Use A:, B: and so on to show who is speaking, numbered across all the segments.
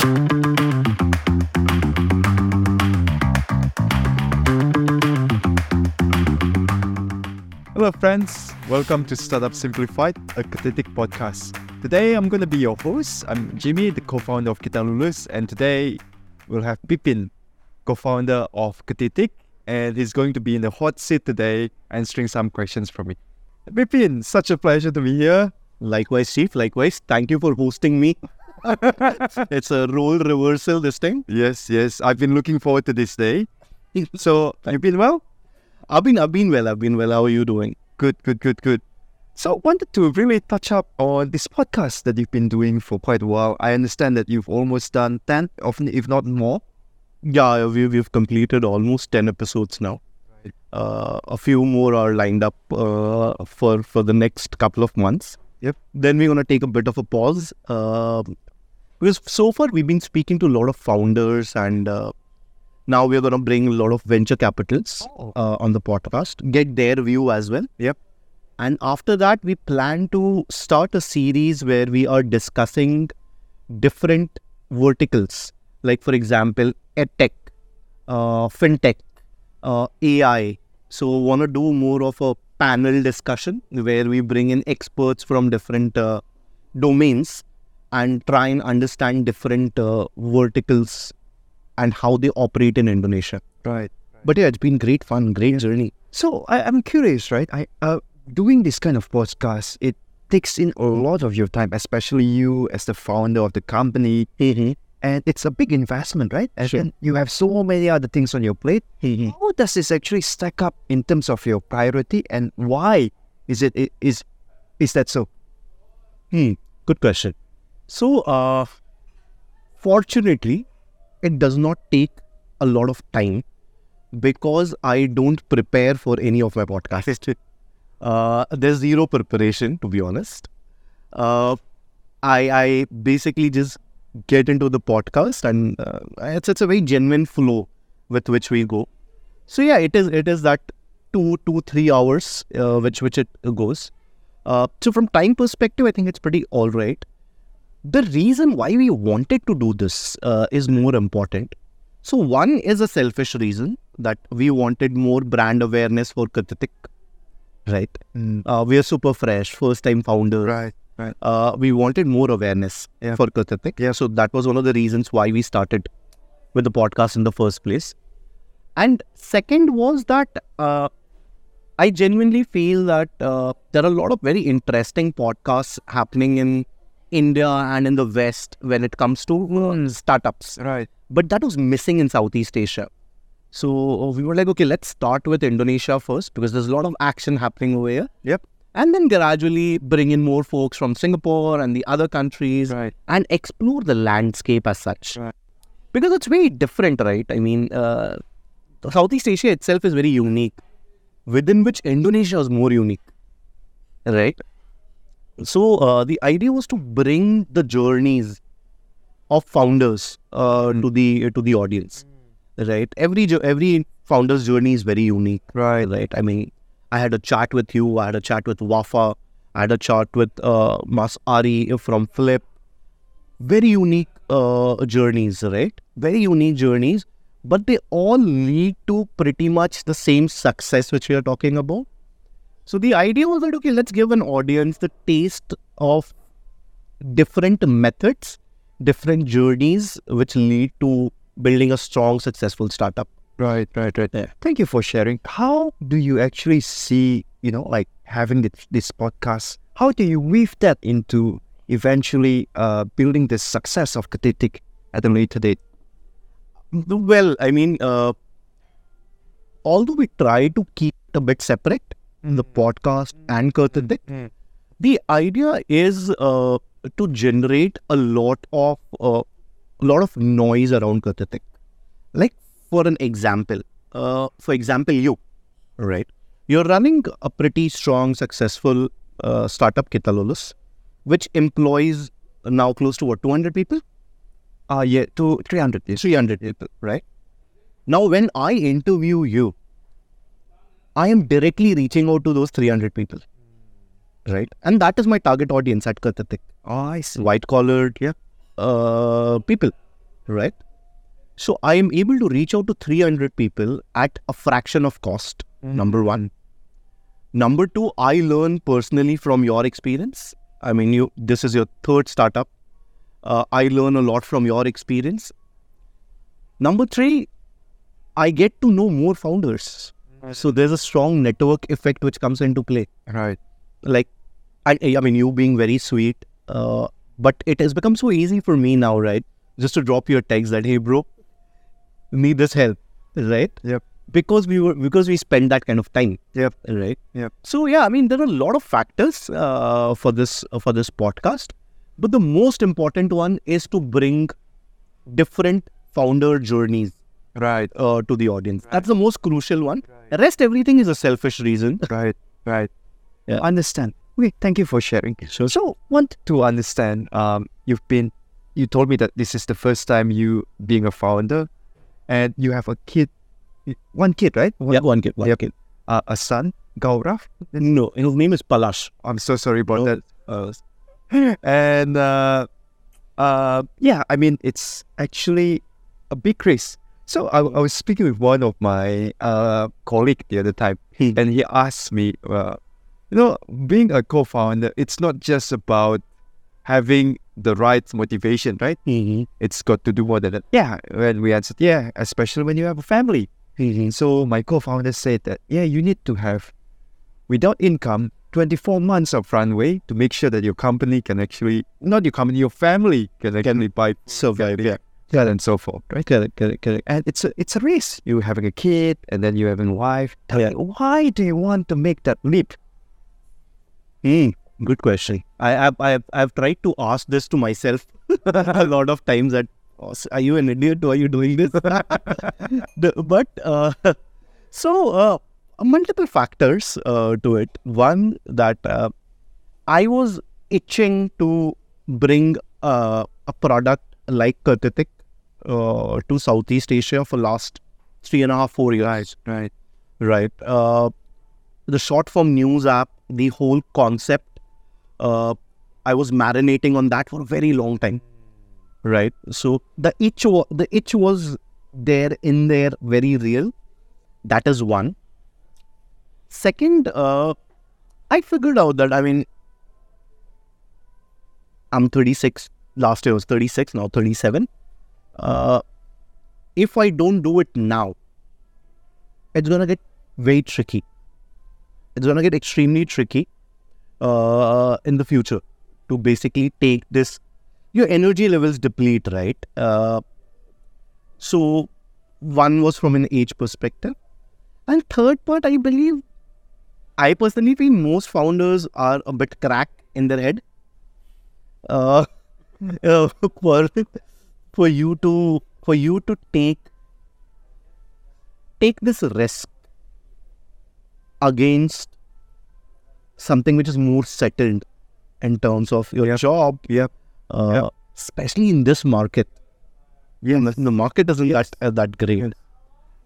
A: Hello, friends. Welcome to Startup Simplified, a Ketitik podcast. Today, I'm going to be your host. I'm Jimmy, the co founder of Kitalulus, and today we'll have Bipin, co founder of Ketitik, and he's going to be in the hot seat today answering some questions from me. Bipin, such a pleasure to be here.
B: Likewise, Chief. Likewise. Thank you for hosting me. It's a role reversal this time.
A: Yes, yes. I've been looking forward to this day. So, you've been well?
B: I've been, I've been well. I've been well. How are you doing?
A: Good, good, good, good. So, wanted to really touch up on this podcast that you've been doing for quite a while. I understand that you've almost done 10, often if not more.
B: Yeah, we've, we've completed almost 10 episodes now.
A: Right.
B: Uh, a few more are lined up uh, for, for the next couple of months.
A: Yep.
B: Then we're going to take a bit of a pause. Uh, because so far we've been speaking to a lot of founders and uh, now we're going to bring a lot of venture capitals
A: Oh.
B: uh, on the podcast, get their view as well.
A: Yep.
B: And after that, we plan to start a series where we are discussing different verticals, like for example, edtech, uh, fintech, uh, AI. So, want to do more of a panel discussion where we bring in experts from different uh, domains and try and understand different uh, verticals and how they operate in Indonesia.
A: Right.
B: But yeah, it's been great fun, great journey.
A: So I, I'm curious, right? I uh, doing this kind of podcast, it takes in a lot of your time, especially you as the founder of the company, and it's a big investment, right? And
B: Sure.
A: you have so many other things on your plate. How does this actually stack up in terms of your priority, and why is it is is that so?
B: Hmm, good question. So, uh, fortunately, it does not take a lot of time because I don't prepare for any of my podcasts. Uh, there's zero preparation, to be honest. Uh, I I basically just get into the podcast, and uh, it's it's a very genuine flow with which we go. So yeah, it is it is that two two three hours uh, which which it goes. Uh, so from time perspective, I think it's pretty all right. The reason why we wanted to do this uh, is more important. So one is a selfish reason that we wanted more brand awareness for Ketitik, right? Uh, we are super fresh, first time founder.
A: Right. Right.
B: Uh, we wanted more awareness
A: Yeah.
B: for Ketitik. Yeah. So that was one of the reasons why we started with the podcast in the first place. And second was that uh, I genuinely feel that uh, there are a lot of very interesting podcasts happening in India and in the West when it comes to uh, startups.
A: Right.
B: But that was missing in Southeast Asia. So uh, we were like, okay, let's start with Indonesia first because there's a lot of action happening over here.
A: Yep.
B: And then gradually bring in more folks from Singapore and the other countries
A: Right.
B: and explore the landscape as such.
A: Right.
B: Because it's very different, right? I mean, uh, Southeast Asia itself is very unique, within which Indonesia is more unique, right? So uh, the idea was to bring the journeys of founders uh, to the to the audience, right? Every every founder's journey is very unique,
A: Right.
B: right? I mean, I had a chat with you, I had a chat with Wafa, I had a chat with uh, Mas Ari from Flip. Very unique uh, journeys, right? Very unique journeys, but they all lead to pretty much the same success which we are talking about. So the idea was that okay, let's give an audience the taste of different methods, different journeys which lead to building a strong, successful startup.
A: Right, right, right.
B: Yeah.
A: Thank you for sharing. How do you actually see, you know, like having this, this podcast? How do you weave that into eventually uh, building the success of Ketitik at a later date?
B: Well, I mean, uh, although we try to keep it a bit separate, the podcast and Ketitik, the idea is uh, to generate a lot of uh, a lot of noise around Ketitik. Like for an example, uh, for example, you, right? You're running a pretty strong, successful uh, startup, Kitalulus, which employs now close to what 200 people.
A: Uh, yeah, to 300 yes.
B: 300 people, right? Now, when I interview you, I am directly reaching out to those 300 people, right? And that is my target audience at Ketitik.
A: Oh, I see.
B: White collared, yeah, uh, people, right? So I am able to reach out to 300 people at a fraction of cost. Number one. Number two, I learn personally from your experience. I mean, you. This is your third startup. Uh, I learn a lot from your experience. Number three, I get to know more founders. So there's a strong network effect which comes into play.
A: Right.
B: Like, I, I mean, you being very sweet, uh, but it has become so easy for me now, right? Just to drop your text that, hey, bro, need this help, right?
A: Yep.
B: Because we were because we spend that kind of time,
A: Yep.
B: right?
A: Yep.
B: So yeah, I mean, there are a lot of factors uh, for this uh, for this podcast, but the most important one is to bring different founder journeys
A: Right.
B: uh, to the audience. That's the most crucial one. The rest, everything is a selfish reason.
A: Right. Right.
B: Yeah.
A: Understand. Okay. Thank you for sharing. So, so want to understand. Um, you've been. You told me that this is the first time you being a founder, and you have a kid, one kid, right? One,
B: Yeah, one kid, one
A: Yep.
B: kid.
A: Uh, a son, Gaurav.
B: No, his name is Palash.
A: I'm so sorry about
B: No.
A: that. Uh, and uh, uh, yeah, I mean, it's actually a big risk. So I, I was speaking with one of my uh, colleague the other time,
B: Hmm.
A: and he asked me, uh, you know, being a co-founder, it's not just about having the right motivation, right?
B: Mm-hmm.
A: It's got to do more than that. Yeah, when we answered, yeah, especially when you have a family.
B: Mm-hmm.
A: So my co-founder said that yeah, you need to have without income 24 months of runway to make sure that your company can actually not your company, your family can actually buy
B: survive, yeah.
A: Yeah, and so forth, right?
B: Correct, correct, correct.
A: And it's a it's a race. You having a kid and then you having a wife.
B: Yeah.
A: Why do you want to make that leap?
B: Hmm. Good question. I have I've, I've tried to ask this to myself a lot of times. That "Oh, are you an idiot? Why are you doing this? But uh, so uh, multiple factors uh, to it. One that uh, I was itching to bring uh, a product like Ketitik uh, to Southeast Asia for last three and a half four years.
A: Right.
B: Right. Uh, the short form news app, the whole concept, uh, I was marinating on that for a very long time. Right. So the itch, wa- the itch was there in there, very real. That is one. Second, uh, I figured out that I mean, I'm 36. Last year I was 36. Now 37. Uh, if I don't do it now, it's gonna get very tricky. It's gonna get extremely tricky uh, in the future to basically take this. Your energy levels deplete, right? Uh, so one was from an age perspective, and third part, I believe, I personally feel most founders are a bit cracked in their head. Uh, uh, for you to for you to take take this risk against something which is more settled in terms of your job,
A: Yep.
B: uh,
A: Yep.
B: especially in this market.
A: Yeah.
B: The, market isn't that uh, that great.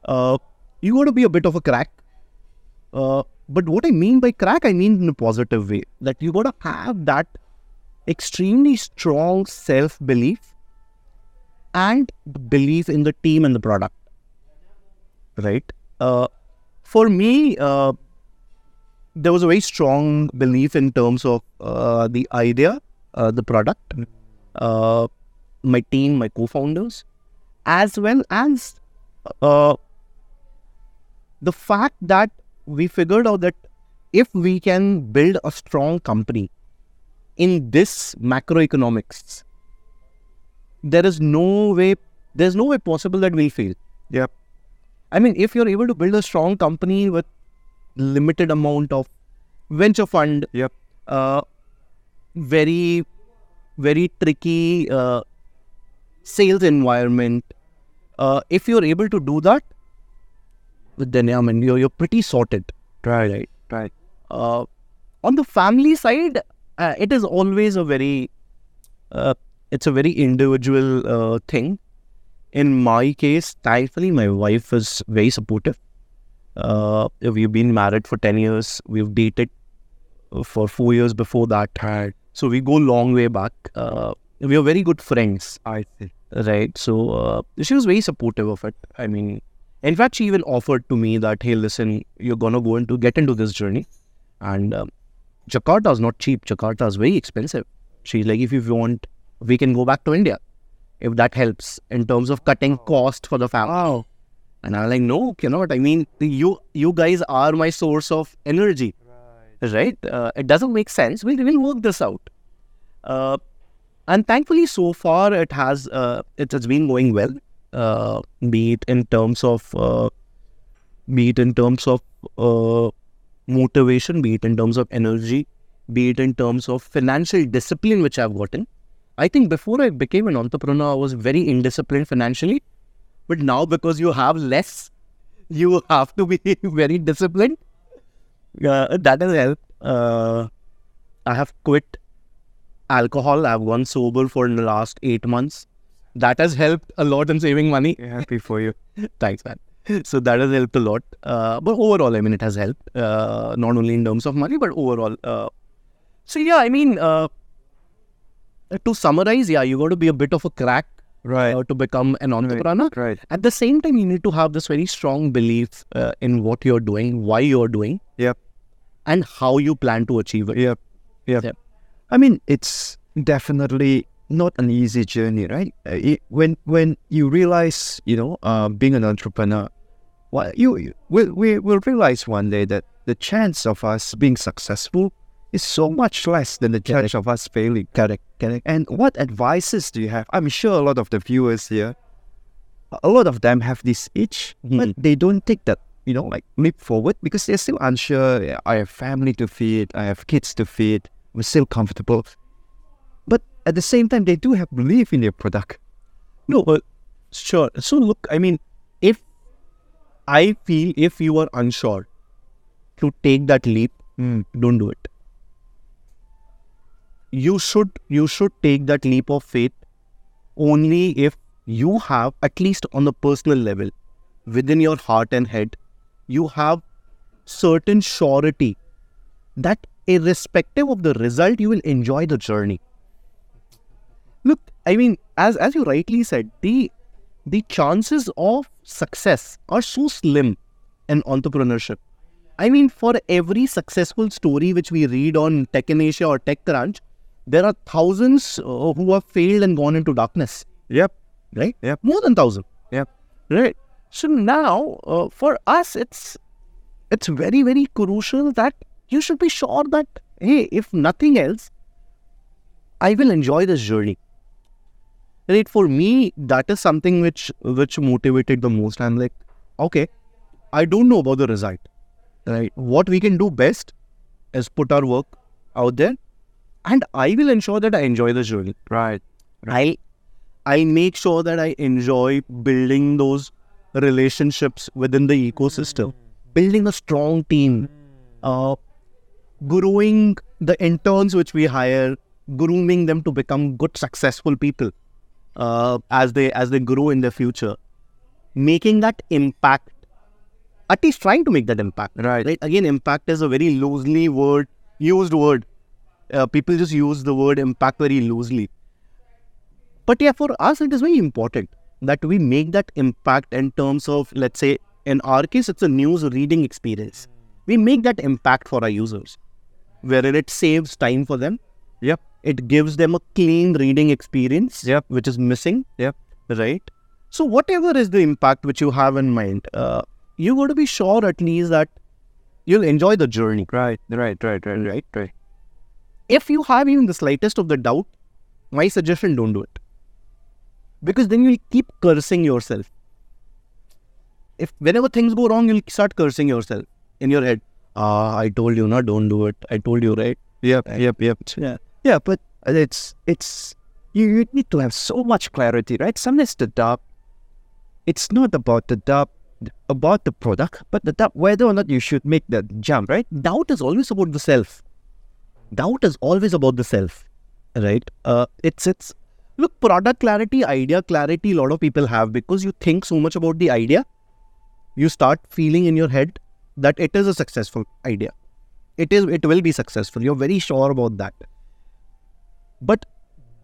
B: Uh, you got to be a bit of a crack. Uh, but what I mean by crack, I mean in a positive way. That you got to have that extremely strong self belief and belief in the team and the product. Right? Uh, for me, uh, there was a very strong belief in terms of uh, the idea, uh, the product, uh, my team, my co-founders, as well as uh, the fact that we figured out that if we can build a strong company in this macroeconomics, there is no way, there's no way possible that we'll fail.
A: Yep.
B: I mean, if you're able to build a strong company with limited amount of venture fund,
A: Yep.
B: uh, very, very tricky uh, sales environment, uh, if you're able to do that, then yeah, I mean, you're, you're pretty sorted.
A: Right.
B: Right.
A: Right.
B: Uh, on the family side, uh, it is always a very, uh, it's a very individual uh, thing. In my case, thankfully, my wife is very supportive. Uh, we've been married for 10 years. We've dated uh, for four years before that.
A: Right.
B: So we go long way back. Uh, we are very good friends,
A: I see.
B: right? So uh, she was very supportive of it. I mean, in fact, she even offered to me that, hey, listen, you're gonna go into get into this journey, and um, Jakarta is not cheap. Jakarta is very expensive. She's like, if you want, we can go back to India, if that helps in terms of cutting cost for the family.
A: Wow.
B: And I'm like, no, cannot. I mean, you you guys are my source of energy, right? Uh, it doesn't make sense. We'll, we'll work this out. Uh, and thankfully, so far it has uh, it has been going well. Uh, be it in terms of uh, be it in terms of uh, motivation, be it in terms of energy, be it in terms of financial discipline, which I've gotten. I think before I became an entrepreneur, I was very indisciplined financially. But now, because you have less, you have to be very disciplined. Uh, that has helped. Uh, I have quit alcohol. I've gone sober for the last eight months. That has helped a lot in saving money.
A: Happy for you.
B: Thanks, man. So that has helped a lot. Uh, but overall, I mean, it has helped. Uh, not only in terms of money, but overall. Uh, so yeah, I mean, uh, to summarize, yeah, you got to be a bit of a crack
A: Right.
B: uh, to become an entrepreneur.
A: Right.
B: At the same time, you need to have this very strong belief uh, in what you're doing, why you're doing,
A: Yep.
B: and how you plan to achieve it.
A: Yep. Yep.
B: Yep.
A: I mean, it's definitely not an easy journey, right? Uh, it, when when you realize, you know, uh, being an entrepreneur, well, you, you will we will realize one day that the chance of us being successful is so much less than the chance of us failing.
B: Correct, correct.
A: And what advices do you have? I'm sure a lot of the viewers here, a lot of them have this itch, but
B: Mhm.
A: they don't take that, you know, like leap forward because they're still unsure. "Yeah, I have family to feed, I have kids to feed, I'm still comfortable. But at the same time, they do have belief in their product.
B: No, uh, sure. So look, I mean, if I feel if you are unsure to take that leap, don't do it. You should you should take that leap of faith only if you have at least on the personal level within your heart and head you have certain surety that irrespective of the result you will enjoy the journey. Look i mean as as you rightly said the the chances of success are so slim in entrepreneurship. I mean for every successful story which we read on tech in asia or techcrunch there are thousands uh, who have failed and gone into darkness.
A: Yep.
B: right?
A: Yep.
B: more than thousand.
A: Yep.
B: right? So now uh, for us it's it's very very crucial that you should be sure that hey if nothing else i will enjoy this journey. Right? For me that is something which which motivated the most. I'm like okay i don't know about the result. Right? What we can do best is put our work out there and i will ensure that i enjoy the journey
A: Right.
B: I I make sure that I enjoy building those relationships within the ecosystem, building a strong team, uh, growing the interns which we hire, grooming them to become good, successful people uh, as they as they grow in the future, making that impact. At least trying to make that impact.
A: Right.
B: Right. Again, impact is a very loosely word used word. Uh, people just use the word impact very loosely. But yeah, for us, it is very important that we make that impact in terms of, let's say, in our case, it's a news reading experience. We make that impact for our users, wherein it saves time for them.
A: Yep.
B: It gives them a clean reading experience,
A: Yep.
B: which is missing.
A: Yep.
B: Right. So, whatever is the impact which you have in mind, uh, you got to be sure at least that you'll enjoy the journey.
A: Right. Right. Right. Right. Right. Right.
B: If you have even the slightest of the doubt, my suggestion don't do it. Because then you'll keep cursing yourself. If whenever things go wrong, you'll start cursing yourself in your head. Ah, I told you, not don't do it. I told you, right?
A: Yep.
B: Right.
A: Yep. Yep.
B: Yeah.
A: Yeah, but it's it's you, you need to have so much clarity, right? Sometimes the doubt, it's not about the doubt about the product, but the doubt whether or not you should make that jump, right?
B: Doubt is always about the self. Doubt is always about the self, right? Uh, it's it's look product clarity, idea clarity. A lot of people have because you think so much about the idea, you start feeling in your head that it is a successful idea. It is. It will be successful. You're very sure about that. But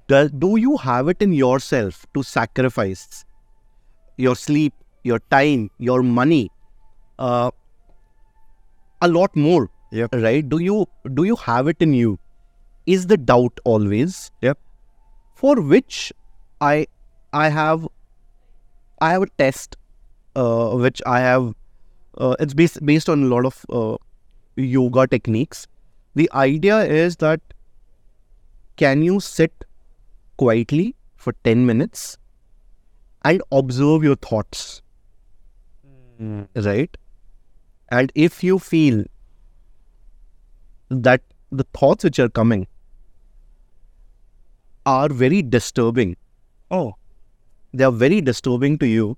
B: do, do you have it in yourself to sacrifice your sleep, your time, your money, uh, a lot more?
A: Yep.
B: Right? Do you do you have it in you? Is the doubt always?
A: Yep.
B: For which I I have I have a test uh, which I have. Uh, it's based based on a lot of uh, yoga techniques. The idea is that can you sit quietly for 10 minutes and observe your thoughts, right? And if you feel that the thoughts which are coming are very disturbing,
A: Oh,
B: they are very disturbing to you,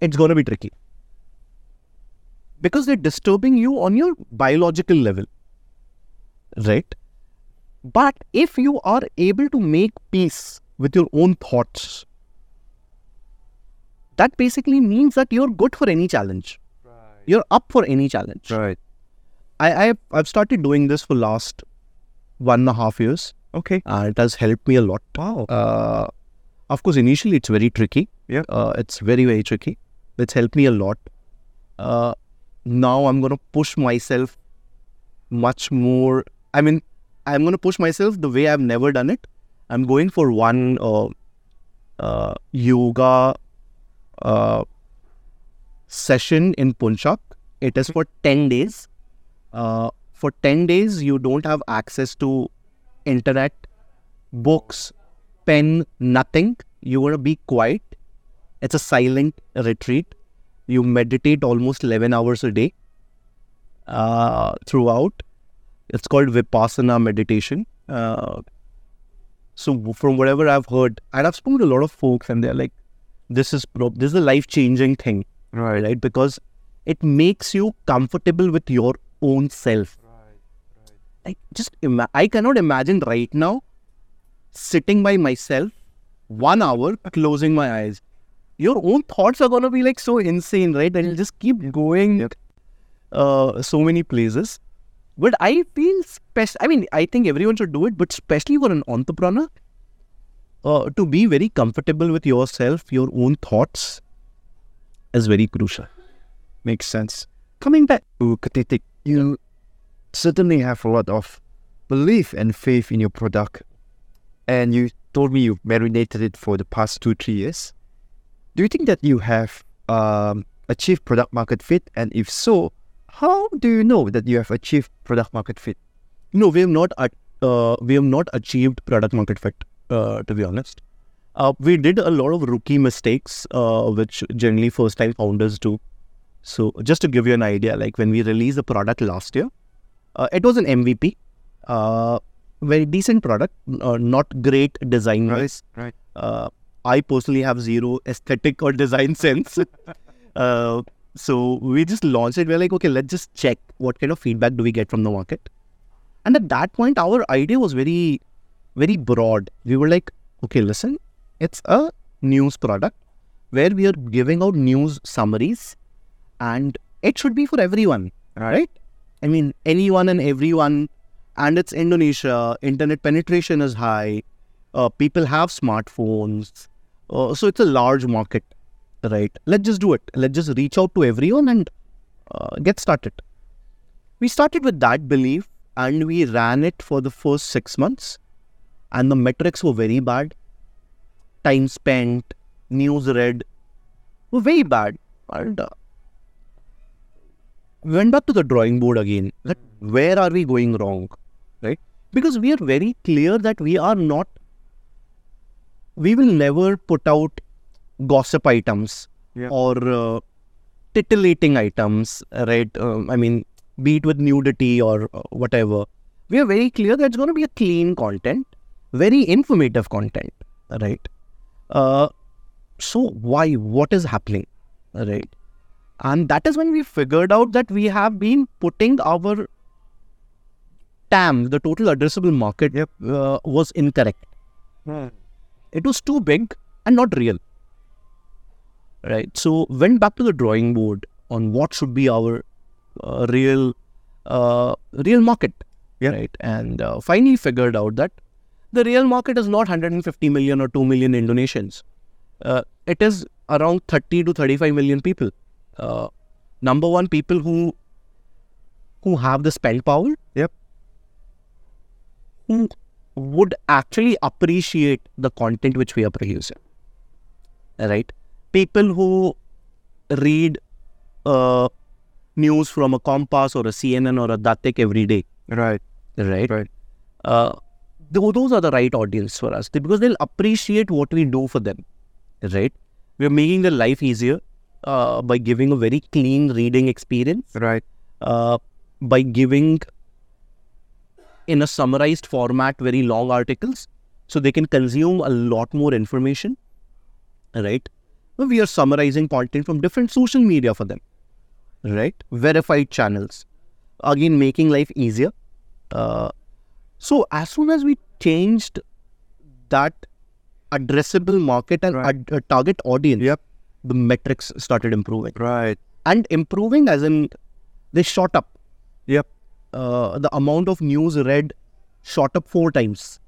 B: it's going to be tricky. Because they're disturbing you on your biological level, right? But if you are able to make peace with your own thoughts, that basically means that you're good for any challenge. You're up for any challenge.
A: right.
B: I, I I've started doing this for last one and a half years,
A: Okay.
B: and it has helped me a lot.
A: Wow.
B: Uh, of course, initially it's very tricky.
A: Yeah.
B: Uh, it's very, very tricky. It's helped me a lot. Uh, now I'm going to push myself much more. I mean, I'm going to push myself the way I've never done it. I'm going for one uh, uh, yoga uh, session in Punjab. It is for 10 days. Uh, for 10 days, you don't have access to internet, books, pen, nothing. You want to be quiet. It's a silent retreat. You meditate almost 11 hours a day uh, throughout. It's called Vipassana meditation. Uh, so, from whatever I've heard, and I've spoken to a lot of folks, and they're like, "This is pro- this is a life changing thing,
A: Right.
B: right? Because it makes you comfortable with your own self. Like, just ima- I cannot imagine right now sitting by myself one hour, closing my eyes. Your own thoughts are gonna be like so insane, right? That you'll just keep going
A: Yep.
B: uh, so many places. But I feel special. I mean, I think everyone should do it, but especially for an entrepreneur, uh, to be very comfortable with yourself, your own thoughts, is very crucial.
A: Makes sense. Coming back to Ketitik, you certainly have a lot of belief and faith in your product. And you told me you've marinated it for the past two, three years. Do you think that you have um, achieved product market fit? And if so, how do you know that you have achieved product market fit?
B: No, we have not. Uh, we have not achieved product market fit. Uh, to be honest, uh, we did a lot of rookie mistakes, uh, which generally first time founders do. So, just to give you an idea, like when we released the product last year, uh, it was an MVP, uh, very decent product, uh, not great design wise.
A: Right.
B: Uh, I personally have zero aesthetic or design sense. uh, so we just launched it. We're like, okay, let's just check what kind of feedback do we get from the market. And at that point, our idea was very, very broad. We were like, okay, listen, it's a news product where we are giving out news summaries and it should be for everyone, right? I mean, anyone and everyone. And it's Indonesia, internet penetration is high, uh, people have smartphones. Uh, so it's a large market, right? Let's just do it. Let's just reach out to everyone and uh, get started. We started with that belief and we ran it for the first six months, and the metrics were very bad. Time spent, news read were very bad. And uh, went back to the drawing board again. That where are we going wrong, right? Because we are very clear that we are not. We will never put out gossip items
A: Yeah.
B: or uh, titillating items, right? Um, I mean, be it with nudity or uh, whatever. We are very clear that it's going to be a clean content, very informative content, right? Uh, so why? What is happening, right? And that is when we figured out that we have been putting our TAM, the total addressable market,
A: Yep.
B: uh, was incorrect. It was too big and not real. Right. So went back to the drawing board on what should be our uh, real uh, real market.
A: Yeah.
B: Right. And uh, finally figured out that the real market is not 150 million or 2 million Indonesians. Uh, it is around 30 to 35 million people. Uh, number one, people who who have the spend power.
A: Yep.
B: Who would actually appreciate the content which we are producing. Right? People who read uh, news from a Kompas or a CNN or a Detik every day.
A: Right.
B: Right.
A: Right.
B: Uh, those are the right audience for us because they'll appreciate what we do for them. Right? We're making their life easier uh, by giving a very clean reading experience
A: Right.
B: uh, by giving in a summarized format very long articles so they can consume a lot more information right we are summarizing content from different social media for them right verified channels again making life easier uh, so as soon as we changed that addressable market and
A: Right.
B: ad- uh, target audience
A: Yep.
B: The metrics started improving
A: Right.
B: and improving as in they shot up.
A: Yep.
B: Uh, the amount of news read shot up four times.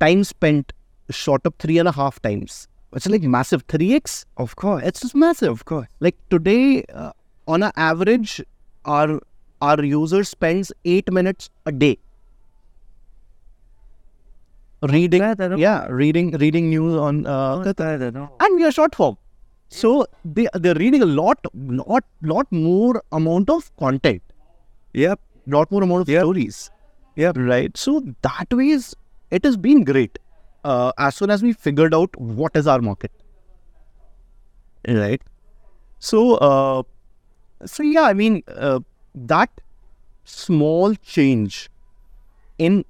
B: Time spent shot up three and a half times. It's like massive. 3x?
A: Of course.
B: It's just massive.
A: Of course.
B: Like today, uh, on an average, our our user spends eight minutes a day reading.
A: That I don't-
B: Yeah, reading reading news on uh,
A: That I don't know.
B: and we are short form. So they they're reading a lot, lot, lot more amount of content,
A: Yep.
B: lot more amount of
A: Yep.
B: stories,
A: Yep.
B: right? So that ways it has been great. Uh, as soon as we figured out what is our market, right? So, uh, so yeah, I mean uh, that small change in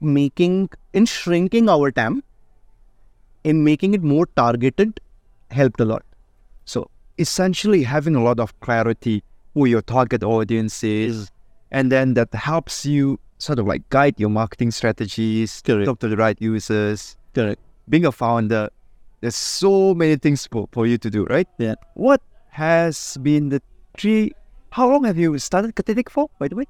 B: making in shrinking our TAM, in making it more targeted, helped a lot.
A: Essentially having a lot of clarity who your target audience is, and then that helps you sort of like guide your marketing strategies,
B: Correct.
A: talk to the right users.
B: Correct.
A: Being a founder, there's so many things for, for you to do, right?
B: Yeah.
A: What has been the three how long have you started Ketitik for, by the way?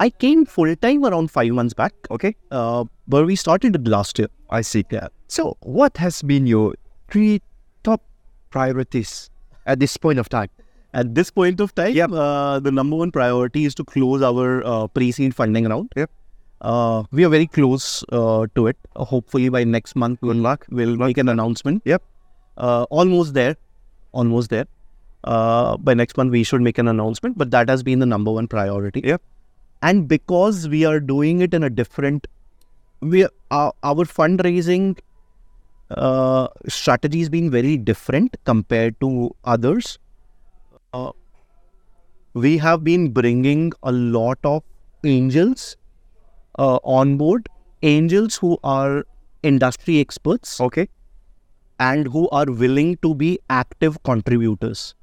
B: I came full time around five months back,
A: Okay.
B: uh, but we started it last year.
A: I see. Yeah. So what has been your three top priorities at this point of time?
B: At this point of time,
A: Yep.
B: uh, the number one priority is to close our uh, pre-seed funding round.
A: Yep.
B: Uh, we are very close uh, to it. Uh, hopefully by next month,
A: Good luck.
B: we'll make an announcement.
A: Yep.
B: Uh, almost there, almost there. Uh, by next month, we should make an announcement. But that has been the number one priority.
A: Yep.
B: And because we are doing it in a different, we are, our, our fundraising uh, strategy has been very different compared to others. Uh, we have been bringing a lot of angels uh, on board, angels who are industry experts
A: Okay.
B: and who are willing to be active contributors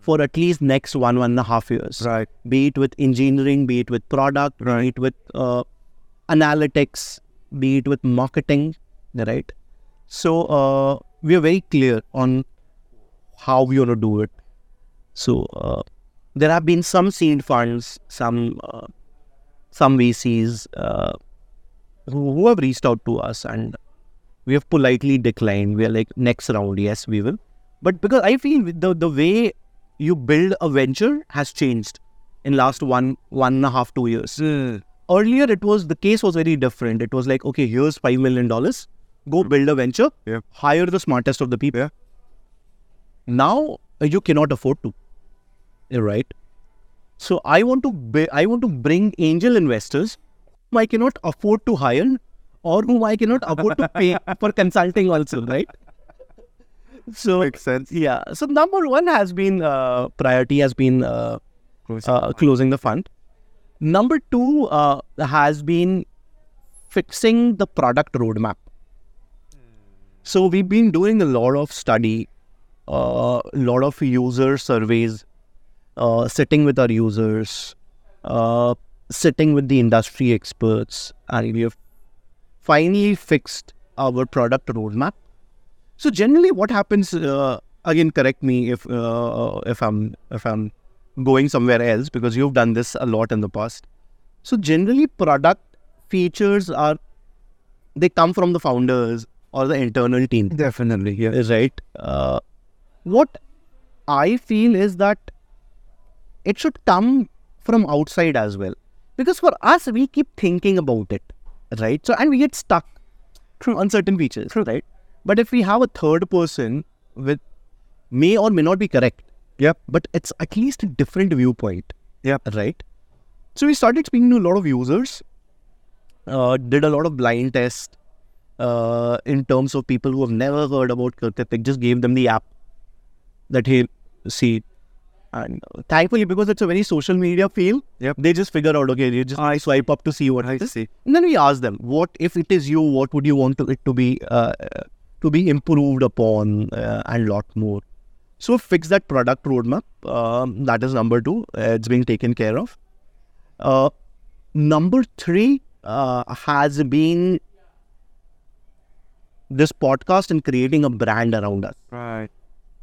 B: for at least next one one and a half years
A: Right.
B: be it with engineering be it with product
A: Right.
B: be it with uh, analytics be it with marketing right so uh, we are very clear on how we want to do it so uh, there have been some seed funds some uh, some vcs uh, who, who have reached out to us and we have politely declined. We are like, next round, yes, we will. But because I feel the the way you build a venture has changed in last one one and a half two years. Earlier, it was the case was very different. It was like, okay, here's five million dollars, go build a venture,
A: Yeah.
B: hire the smartest of the people.
A: Yeah.
B: Now you cannot afford to, right? So I want to be, I want to bring angel investors whom I cannot afford to hire or whom I cannot afford to pay for consulting also, right? So
A: Makes sense.
B: yeah, so number one has been uh, priority has been uh, uh, closing the fund. Number two uh, has been fixing the product roadmap. So we've been doing a lot of study, a uh, lot of user surveys, uh, sitting with our users, uh, sitting with the industry experts, and we have finally fixed our product roadmap. So generally, what happens? Uh, again, correct me if uh, if I'm if I'm going somewhere else because you've done this a lot in the past. So generally, product features are they come from the founders or the internal team,
A: Definitely. Yeah.
B: right? Uh, what I feel is that it should come from outside as well, because for us we keep thinking about it, right? So and we get stuck on certain features, right? But if we have a third person with may or may not be correct,
A: Yep.
B: but it's at least a different viewpoint,
A: Yep.
B: right? So we started speaking to a lot of users, uh, did a lot of blind tests uh, in terms of people who have never heard about Ketitik, just gave them the app that hey, see. And thankfully, because it's a very social media feel,
A: Yep.
B: they just figure out okay, you just
A: I
B: swipe up to see what
A: I see.
B: And then we ask them, what if it is you? What would you want to, it to be uh, uh, to be improved upon uh, and lot more? So fix that product roadmap. Um, that is number two. Uh, it's being taken care of. Uh, number three uh, has been this podcast and creating a brand around us.
A: Right.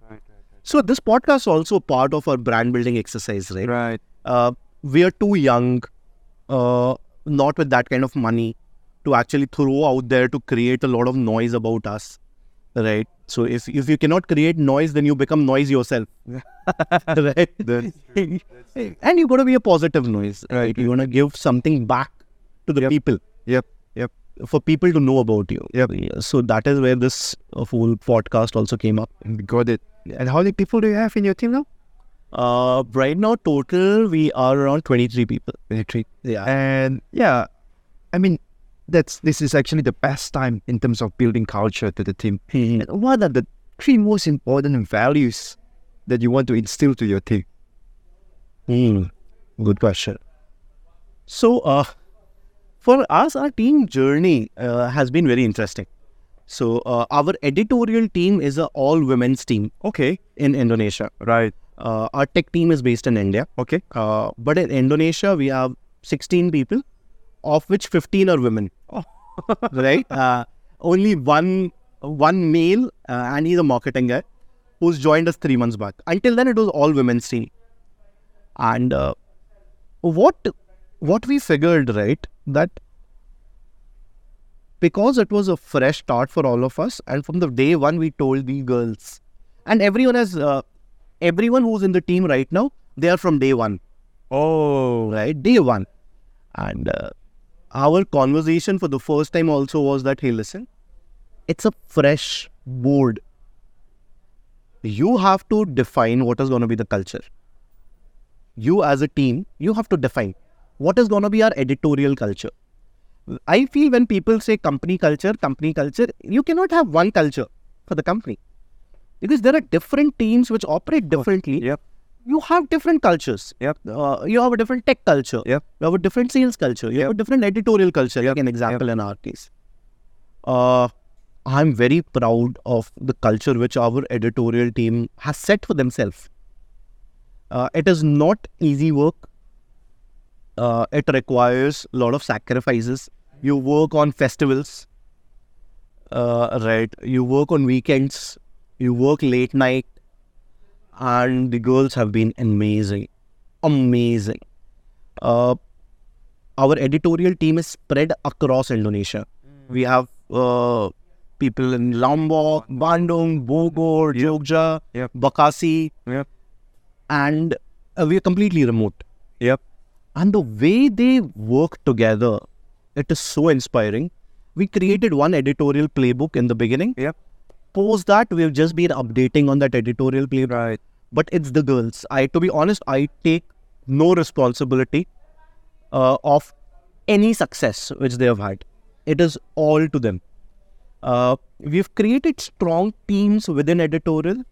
A: Right. right.
B: So this podcast is also part of our brand building exercise, right?
A: Right.
B: uh, we are too young, uh, not with that kind of money to actually throw out there to create a lot of noise about us, right? So if if you cannot create noise, then you become noise yourself, right? And you got to be a positive noise, right? You want to give something back to the
A: Yep.
B: people
A: Yep. Yep.
B: For people to know about you.
A: Yep.
B: Yeah, So that is where this uh, whole podcast also came up.
A: Got it. And how many people do you have in your team now?
B: Uh, right now, total we are around twenty three people.
A: Twenty-three.
B: Yeah.
A: And yeah, I mean, that's this is actually the best time in terms of building culture to the team.
B: Mhm.
A: And what are the three most important values that you want to instill to your team?
B: Hmm. Good question. So, uh, for us, our team journey uh, has been very interesting. So, uh, our editorial team is an all women's team. Okay. In Indonesia,
A: Right.
B: uh, our tech team is based in India.
A: Okay.
B: Uh, but in Indonesia, we have 16 people, of which 15 are women. right? Uh, only one one male, uh, and he's a marketing guy, who's joined us three months back. Until then, it was all women's team. And uh, what what we figured, right, that because it was a fresh start for all of us, and from the day one, we told the girls, and everyone has uh, everyone who's in the team right now, they are from day one
A: Oh.
B: right? Day one. And uh, our conversation for the first time also was that, hey, listen, it's a fresh board. You have to define what is going to be the culture. You, as a team, you have to define what is going to be our editorial culture. I feel when people say company culture, company culture, you cannot have one culture for the company because there are different teams which operate differently
A: Yep.
B: you have different cultures.
A: Yep.
B: Uh, you have a different tech culture.
A: Yep.
B: You have a different sales culture. You have a different editorial culture. Like an example in our case. Uh, I'm very proud of the culture which our editorial team has set for themselves. Uh, it is not easy work. Uh, it requires a lot of sacrifices. You work on festivals, uh, right? You work on weekends. You work late night and the girls have been amazing, amazing. Uh, our editorial team is spread across Indonesia. We have uh, people in Lombok, Bandung, Bogor, Jogja,
A: Yep.
B: Bekasi,
A: Yep.
B: and uh, we are completely remote.
A: Yep.
B: And the way they work together, it is so inspiring. We created one editorial playbook in the beginning.
A: Yep.
B: Post that, we've just been updating on that editorial playbook
A: Right.
B: but it's the girls. I, to be honest, I take no responsibility uh, of any success which they have had. It is all to them. Uh, we've created strong teams within editorial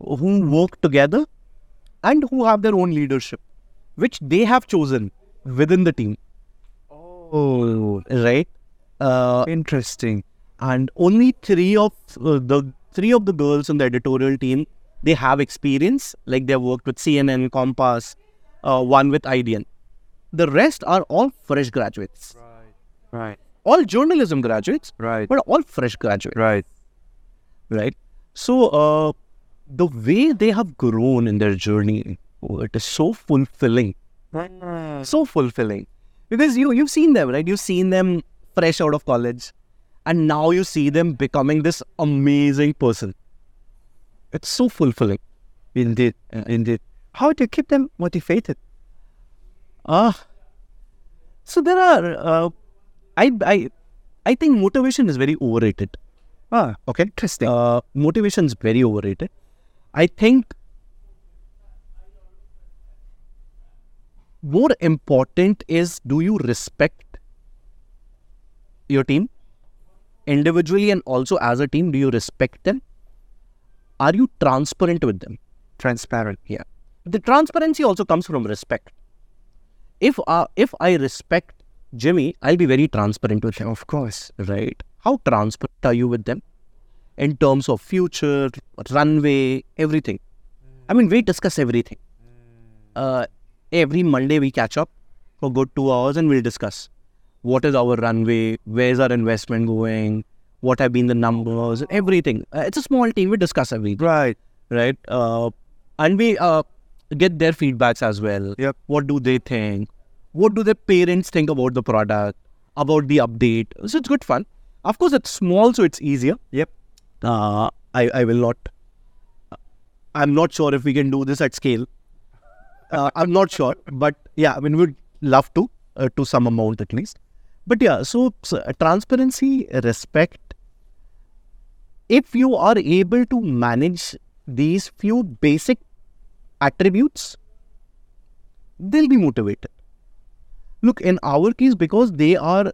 B: who work together and who have their own leadership, which they have chosen within the team.
A: Oh,
B: Right? Uh,
A: interesting.
B: and only three of uh, the three of the girls in the editorial team they have experience like they have worked with cnn Kompas uh, one with idn the rest are all fresh graduates
A: Right.
B: all journalism graduates
A: Right.
B: but all fresh graduates
A: Right.
B: right so uh, the way they have grown in their journey oh, it is so fulfilling so fulfilling because you you've seen them right you've seen them fresh out of college and now you see them becoming this amazing person. It's so fulfilling.
A: Indeed, indeed. How do you keep them motivated?
B: Ah, so there are. Uh, I I I think motivation is very overrated.
A: Ah,
B: Okay,
A: interesting.
B: uh, motivation is very overrated. I think more important is do you respect your team individually and also as a team? Do you respect them? Are you transparent with them?
A: Transparent.
B: Yeah. The transparency also comes from respect. If uh, if I respect Jimmy, I'll be very transparent with him
A: Of course.
B: right? How transparent are you with them in terms of future, runway, everything? I mean, we discuss everything. Uh, every Monday we catch up for good two hours and we'll discuss what is our runway, where's our investment going, what have been the numbers, everything. Uh, it's a small team. We discuss everything,
A: Right.
B: right? Uh, and we uh, get their feedbacks as well.
A: Yep.
B: What do they think? What do their parents think about the product, about the update? So it's good fun. Of course, it's small, so it's easier.
A: Yep.
B: Uh, I, I will not. I'm not sure if we can do this at scale. Uh, I'm not sure, but yeah, I mean, we'd love to, uh, to some amount at least. But yeah, so, so uh, transparency, respect. If you are able to manage these few basic attributes, they'll be motivated. Look, in our case, because they are,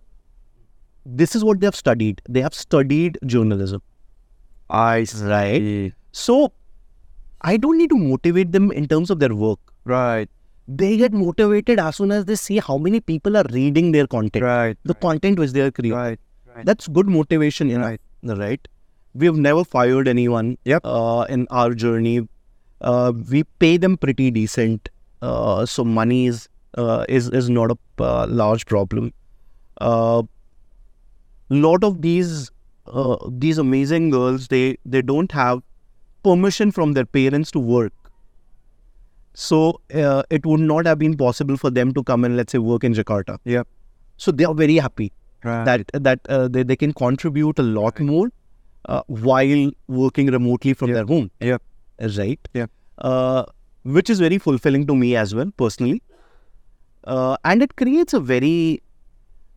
B: this is what they have studied. They have studied journalism.
A: I
B: Right.
A: see.
B: So I don't need to motivate them in terms of their work.
A: Right.
B: They get motivated as soon as they see how many people are reading their content,
A: Right.
B: the content which they are creating.
A: Right. Right.
B: That's good motivation, you know,
A: Right.
B: right? We have never fired anyone
A: Yep.
B: uh, in our journey. Uh, we pay them pretty decent, uh, so money is uh, is is not a uh, large problem. Uh, lot of these uh, these amazing girls, they they don't have permission from their parents to work. So uh, it would not have been possible for them to come and let's say work in Jakarta.
A: Yeah.
B: So they are very happy
A: Right.
B: that that uh, they, they can contribute a lot more uh, while working remotely from their home.
A: Yeah.
B: Right.
A: Yeah.
B: Uh, which is very fulfilling to me as well personally, uh, and it creates a very,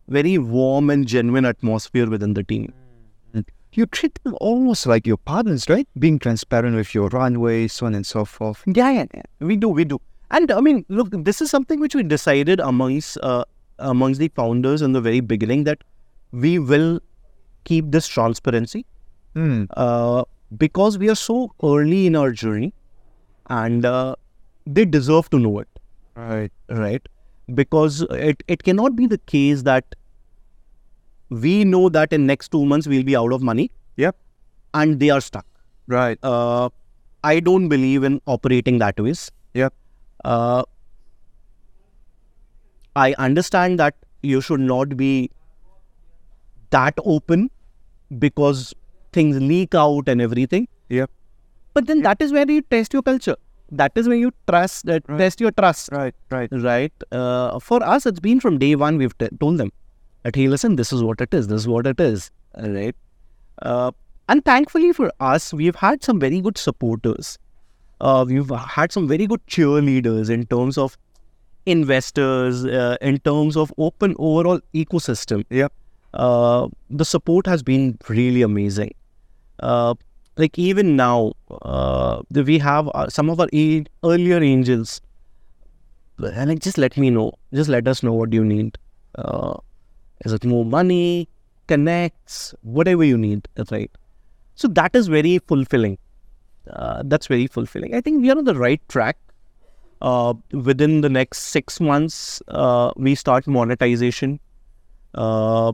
B: very warm and genuine atmosphere within the team.
A: You treat them almost like your partners, right? Being transparent with your runway, so on and so forth.
B: Yeah, yeah, yeah. We do, we do. And I mean, look, this is something which we decided amongst uh, amongst the founders in the very beginning that we will keep this transparency
A: Hmm.
B: uh, because we are so early in our journey, and uh, they deserve to know it,
A: Right.
B: right? Because it it cannot be the case that we know that in next two months we'll be out of money
A: Yep.
B: and they are stuck.
A: Right.
B: Uh, I don't believe in operating that ways.
A: Yep.
B: Uh, I understand that you should not be that open because things leak out and everything.
A: Yep.
B: But then that is where you test your culture. That is where you trust, uh,
A: Right.
B: test your trust.
A: Right. Right.
B: Right. Uh, for us, it's been from day one. We've t- told them that hey, listen, this is what it is. This is what it is. Right. Uh, and thankfully for us, we've had some very good supporters. Uh, we've had some very good cheerleaders in terms of investors, uh, in terms of open overall ecosystem.
A: Yep.
B: Uh, the support has been really amazing. Uh, like even now, uh, we have uh, some of our earlier angels and like just let me know just let us know what you need uh, is it more money connects whatever you need right so that is very fulfilling uh, that's very fulfilling i think we are on the right track uh, within the next six months uh, we start monetization uh,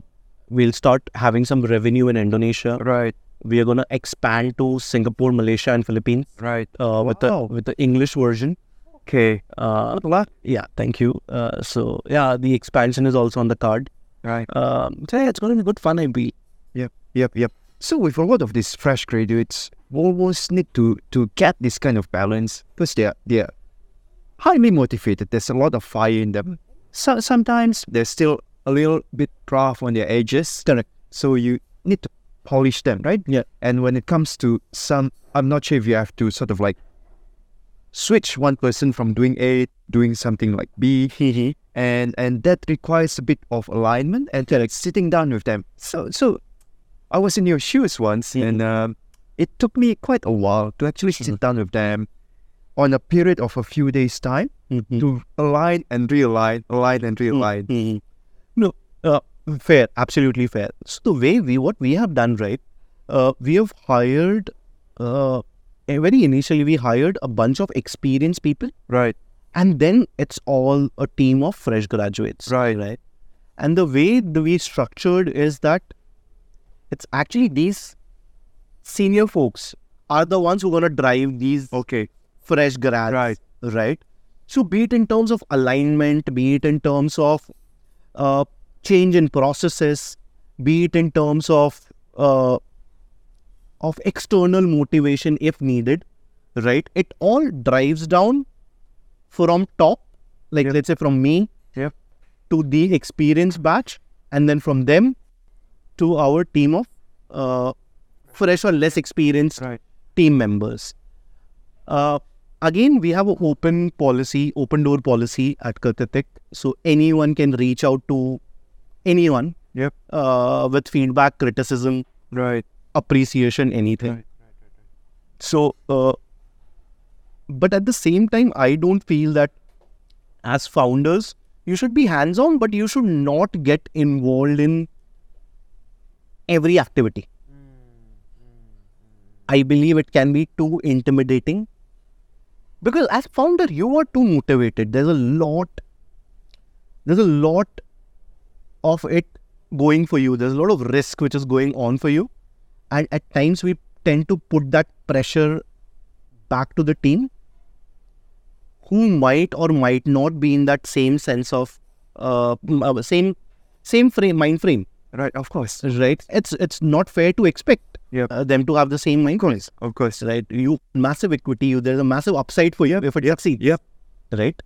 B: we'll start having some revenue in indonesia
A: Right.
B: we are going to expand to singapore malaysia and philippines
A: Right.
B: uh, with the
A: Wow.
B: with the english version
A: Okay.
B: uh, yeah, thank you. Uh, so yeah, the expansion is also on the card.
A: Right.
B: Um, so yeah, it's going to be good fun, I believe.
A: Yep. Yep. Yep. So with a lot of these fresh graduates, we almost need to to get this kind of balance because they're they're highly motivated. There's a lot of fire in them. So sometimes they're still a little bit rough on their edges.
B: Correct.
A: So you need to polish them, right?
B: Yeah.
A: And when it comes to some, I'm not sure if you have to sort of like switch one person from doing A doing something like B, and and that requires a bit of alignment and like sitting down with them. So so, I was in your shoes once,
B: Mhm.
A: and um, it took me quite a while to actually sit down with them on a period of a few days time to align and realign, align and realign.
B: No, uh, fair, absolutely fair. So the way we what we have done, right? Uh, we have hired, uh, very initially we hired a bunch of experienced people,
A: Right,
B: and then it's all a team of fresh graduates,
A: Right.
B: Right. And the way the we structured is that it's actually these senior folks are the ones who are gonna drive these
A: okay,
B: fresh grads,
A: Right.
B: Right. So, be it in terms of alignment, be it in terms of uh, change in processes, be it in terms of uh, of external motivation if needed, right? It all drives down from top, like
A: Yep.
B: let's say from me
A: Yep.
B: to the experienced batch, and then from them to our team of uh, fresh or less experienced
A: right,
B: team members. Uh, again, we have an open policy, open door policy at Ketitik. So anyone can reach out to anyone
A: Yep.
B: uh, with feedback, criticism,
A: right,
B: appreciation, anything.
A: Right,
B: So, uh, but at the same time, I don't feel that as founders, you should be hands on, but you should not get involved in every activity. Hmm, hmm, hmm. I believe it can be too intimidating because as founder, you are too motivated. There's a lot, there's a lot of it going for you. There's a lot of risk which is going on for you, and at times we tend to put that pressure back to the team who might or might not be in that same sense of uh, uh, same same frame mind frame.
A: Right. Of course,
B: right? It's it's not fair to expect
A: Yep.
B: uh, them to have the same mind frame.
A: Of course,
B: right? You massive equity you there's a massive upside for you if it succeeds.
A: Yep.
B: right?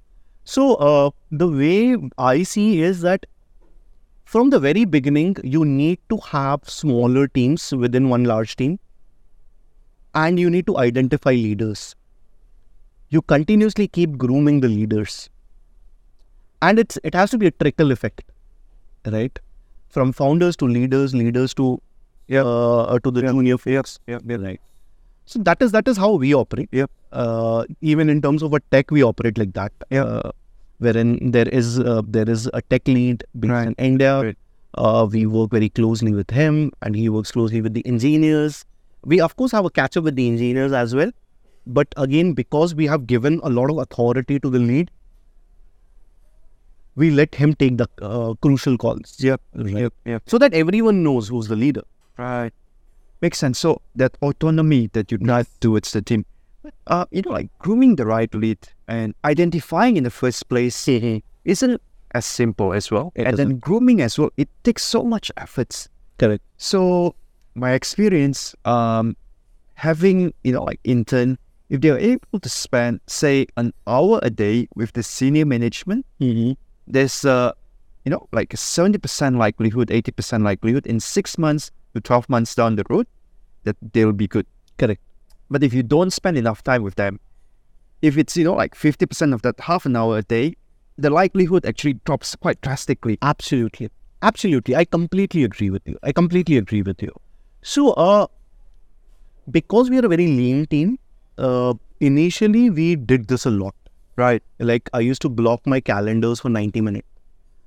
B: So uh, the way i see is that from the very beginning you need to have smaller teams within one large team and you need to identify leaders you continuously keep grooming the leaders and it's it has to be a trickle effect right from founders to leaders leaders to
A: Yep.
B: uh, to the
A: Yep.
B: junior folks
A: Yep. Yep.
B: right so that is that is how we operate
A: Yep.
B: uh, even in terms of a tech we operate like that
A: Yep.
B: uh, wherein there is uh, there is a tech lead based
A: Right.
B: in india
A: Right.
B: uh, we work very closely with him and he works closely with the engineers we of course have a catch up with the engineers as well but again because we have given a lot of authority to the lead we let him take the uh, crucial calls
A: Yep.
B: right?
A: Yep. Yep.
B: so that everyone knows who's the leader
A: Right. Makes sense. So that autonomy that you drive towards the team, uh, you know, like grooming the right lead and identifying in the first place isn't as simple as well.
B: It
A: and then grooming as well, it takes so much efforts.
B: correct
A: So my experience, um, having you know like intern, if they are able to spend say an hour a day with the senior management, there's a you know like a seventy percent likelihood, eighty percent likelihood in six months to twelve months down the road that they'll be good.
B: correct
A: But if you don't spend enough time with them, if it's you know like fifty percent of that half an hour a day, the likelihood actually drops quite drastically.
B: Absolutely. Absolutely. I completely agree with you. I completely agree with you. So, uh, because we are a very lean team, uh, initially we did this a lot.
A: Right.
B: Like, I used to block my calendars for 90 minutes.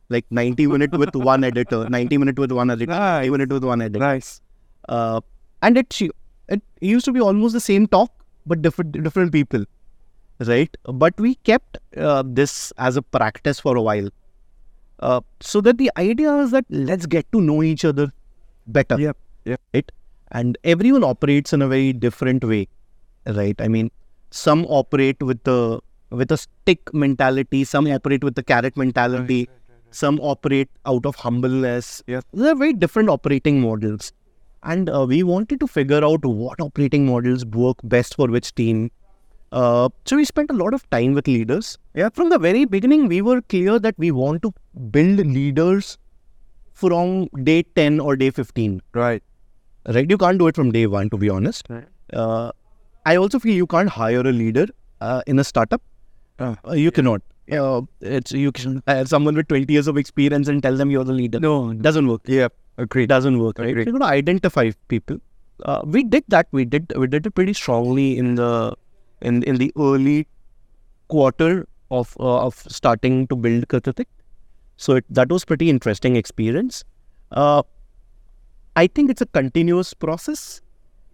B: Like 90 minutes with one editor, 90 minutes with one editor, 90 minute with one editor.
A: Nice.
B: Uh, and it, it used to be almost the same talk, but different different people, right? But we kept uh, this as a practice for a while, uh, so that the idea is that let's get to know each other better.
A: Yep. Yep.
B: Right? And everyone operates in a very different way, right? I mean, some operate with the with a stick mentality, some operate with the carrot mentality, some operate out of humbleness.
A: Yeah.
B: There are very different operating models. And uh, we wanted to figure out what operating models work best for which team. Uh, so we spent a lot of time with leaders.
A: Yeah.
B: From the very beginning, we were clear that we want to build leaders from day 10 or day 15.
A: Right.
B: right? You can't do it from day one, to be honest.
A: Right.
B: Uh, I also feel you can't hire a leader uh, in a startup.
A: Oh.
B: Uh, you. Uh, it's you can hire someone with 20 years of experience and tell them you're the leader.
A: No,
B: doesn't work.
A: yeah, agreed.
B: doesn't work, right?
A: Agreed.
B: You're gonna identify people. Uh, we did that. We did we did it pretty strongly in the in in the early quarter of uh, of starting to build Ketitik. So it, that was pretty interesting experience. Uh, I think it's a continuous process.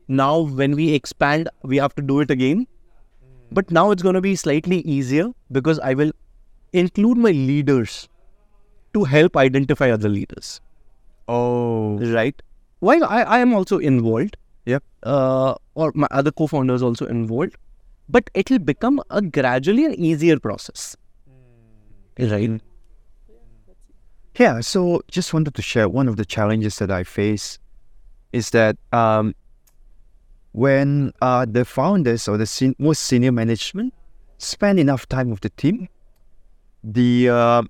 B: Now when we expand, we have to do it again. But now it's going to be slightly easier because I will include my leaders to help identify other leaders.
A: Oh,
B: right? While I, I am also involved,
A: Yep.
B: uh, or my other co-founders also involved, but it'll become a gradually an easier process, right?
A: Yeah, so just wanted to share one of the challenges that I face is that um, when uh, the founders or the sen- most senior management spend enough time with the team, the uh,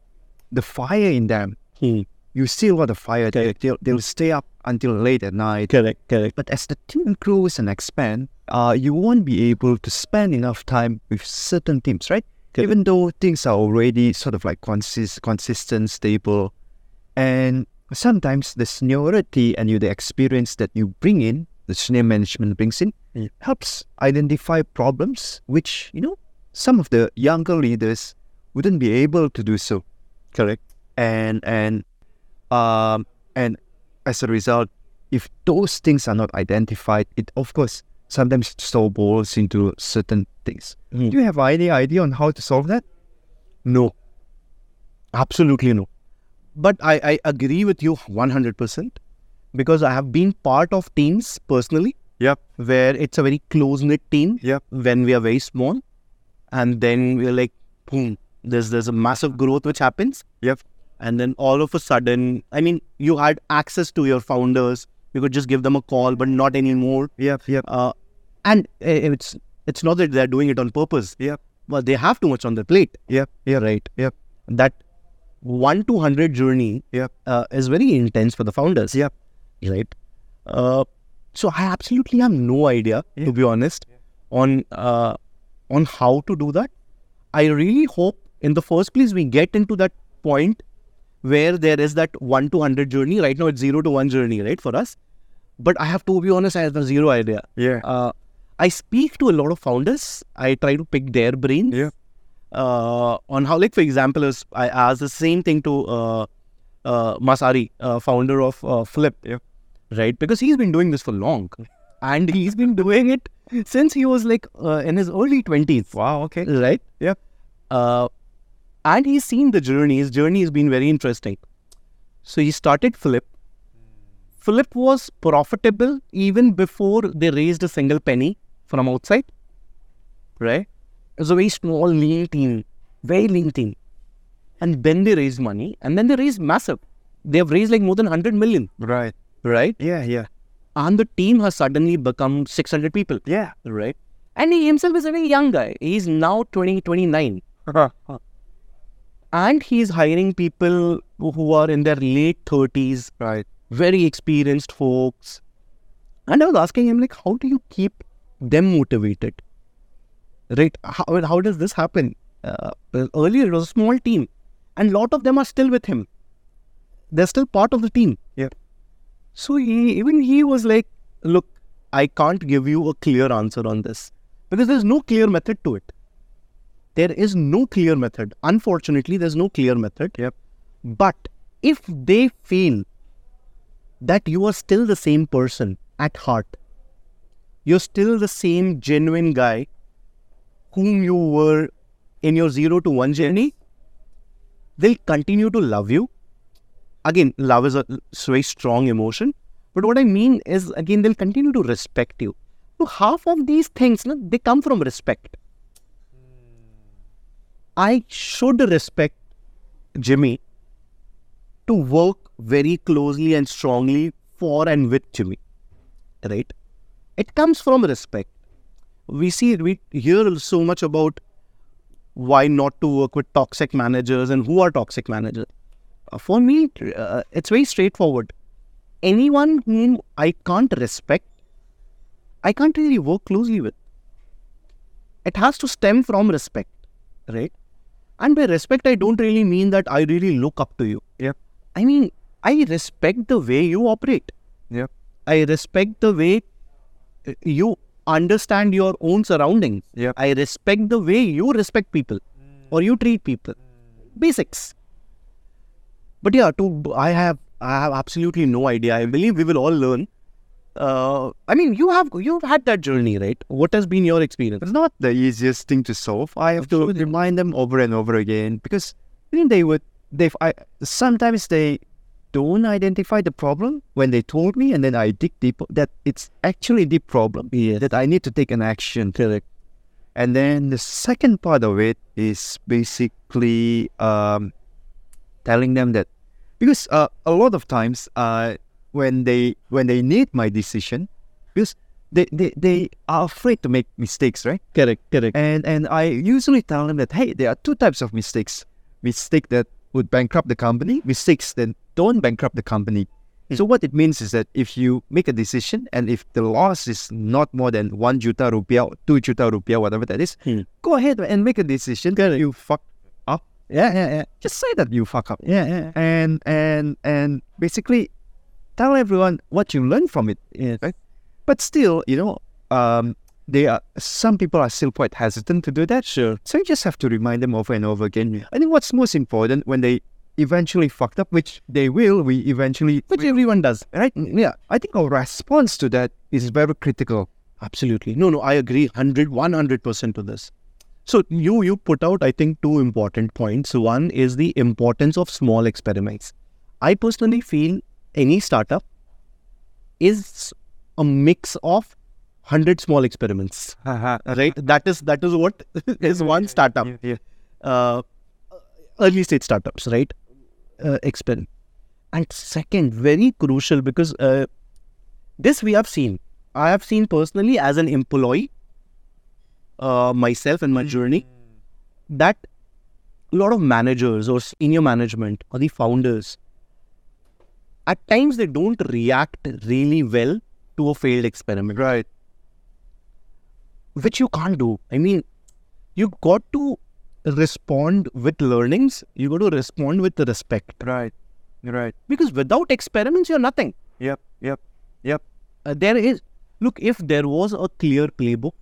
A: the fire in them,
B: Hmm.
A: you see a lot of fire. They, they'll, they'll stay up until late at night.
B: Correct, correct.
A: But as the team grows and expand, uh, you won't be able to spend enough time with certain teams, right?
B: Correct.
A: Even though things are already sort of like consist- consistent, stable, and sometimes the seniority and you the experience that you bring in, the senior management brings in,
B: Mm.
A: helps identify problems which you know some of the younger leaders wouldn't be able to do so
B: Correct.
A: and and um and as a result if those things are not identified it of course sometimes snowballs into certain things
B: Hmm.
A: do you have any idea on how to solve that
B: No, absolutely no. But I, I agree with you 100% because I have been part of teams personally
A: yep.
B: where it's a very close knit team
A: yep.
B: when we are very small. And then we're like boom there's there's a massive growth which happens.
A: Yep.
B: And then all of a sudden i mean you had access to your founders. You could just give them a call but not anymore.
A: Yep yep.
B: Uh, and it's it's not that they're doing it on purpose.
A: Yep.
B: But they have too much on their plate.
A: Yep yep
B: right.
A: yep.
B: That 1 to 100 journey
A: yep.
B: uh, is very intense for the founders.
A: Yep
B: right? Uh, so I absolutely have no idea,
A: Yeah.
B: to be honest, on uh, on how to do that. I really hope, in the first place, we get into that point where there is that one to hundred journey. Right now, it's zero to one journey, right, for us. But I have to be honest, I have a zero idea.
A: yeah
B: Uh, I speak to a lot of founders. I try to pick their brains
A: Yeah.
B: uh, on how, like, for example, I asked the same thing to uh, uh, Masari, uh, founder of uh, Flip,
A: Yeah.
B: Right? Because he's been doing this for long, and he's been doing it since he was like uh, in his early twenties,
A: wow okay
B: right?
A: Yep.
B: Uh, and he's seen the journey. His journey has been very interesting. So he started Flip. Flip was profitable even before they raised a single penny from outside. Right? It was a very small, lean team, very lean team. And then they raised money, and then they raised massive. They have raised like more than 100 million,
A: right
B: right?
A: yeah yeah.
B: And the team has suddenly become 600 people,
A: yeah.
B: Right? And he himself is a very young guy. He's now 20, 29 and he's hiring people who are in their late 30s
A: right.
B: Very experienced folks. And i was asking him like how do you keep them motivated? Right? How, how does this happen? Uh, earlier it was a small team. And a lot of them are still with him. They're still part of the team. So he even he was like look i can't give you a clear answer on this because there's no clear method to it there is no clear method. Unfortunately, there's no clear method.
A: Yep.
B: But if they feel that you are still the same person at heart, you're still the same genuine guy whom you were in your zero to one journey, they'll continue to love you. Again, love is a very strong emotion. But what I mean is, again, they'll continue to respect you. So half of these things, no, they come from respect. Hmm. I should respect Jimmy to work very closely and strongly for and with Jimmy. Right? It comes from respect. We see, we hear so much about why not to work with toxic managers and who are toxic managers. Uh, For me, uh, it's very straightforward. anyone whom I can't respect, I can't really work closely with. It has to stem from respect, right? And by respect, I don't really mean that I really look up to you.
A: Yep.
B: I mean, I respect the way you operate.
A: Yep.
B: I respect the way uh, you understand your own surroundings.
A: Yep.
B: I respect the way you respect people or you treat people. Basics. But yeah, to I have I have absolutely no idea. I believe we will all learn. Uh, I mean, you have you've had that journey, right? What has been your experience?
A: It's not the easiest thing to solve. I have to remind them over and over again because I think they would they I sometimes they don't identify the problem when they told me and then I dig deeper that it's actually the problem
B: Yes.
A: that I need to take an action.
B: Correct.
A: And then the second part of it is basically um, telling them that because uh, a lot of times uh, when they when they need my decision because they, they, they are afraid to make mistakes, right?
B: Correct. Correct.
A: And and I usually tell them that hey, there are two types of mistakes: mistake that would bankrupt the company, mistakes that don't bankrupt the company. So what it means is that if you make a decision and if the loss is not more than one juta rupiah, or two juta rupiah, whatever that is,
B: Hmm.
A: go ahead and make a decision. You fuck.
B: Yeah. Yeah. Yeah.
A: Just say that you fuck up.
B: Yeah. Yeah.
A: And and and basically tell everyone what you learned from it.
B: Yes.
A: Right? But still, you know, um, they are some people are still quite hesitant to do that.
B: Sure.
A: So you just have to remind them over and over again. I think what's most important when they eventually fucked up, which they will, we eventually,
B: Which everyone does.
A: right?
B: Yeah.
A: I think our response to that is very critical.
B: Absolutely. No, no, I agree 100, 100% to this. So you you put out, I think, two important points. One is the importance of small experiments. I personally feel any startup is a mix of 100 small experiments. Right? That is that is what is one startup.
A: Yeah, yeah.
B: Uh, early stage startups, right? Uh, experiment. And second, very crucial because uh, this we have seen. I have seen personally as an employee, uh, myself and my journey, that a lot of managers or senior management or the founders, at times they don't react really well to a failed experiment
A: Right.
B: which you can't do. I mean, you got to respond with learnings. You got to respond with respect
A: Right. Right.
B: because without experiments, you're nothing.
A: Yep. Yep. Yep.
B: Uh, there is look if there was a clear playbook,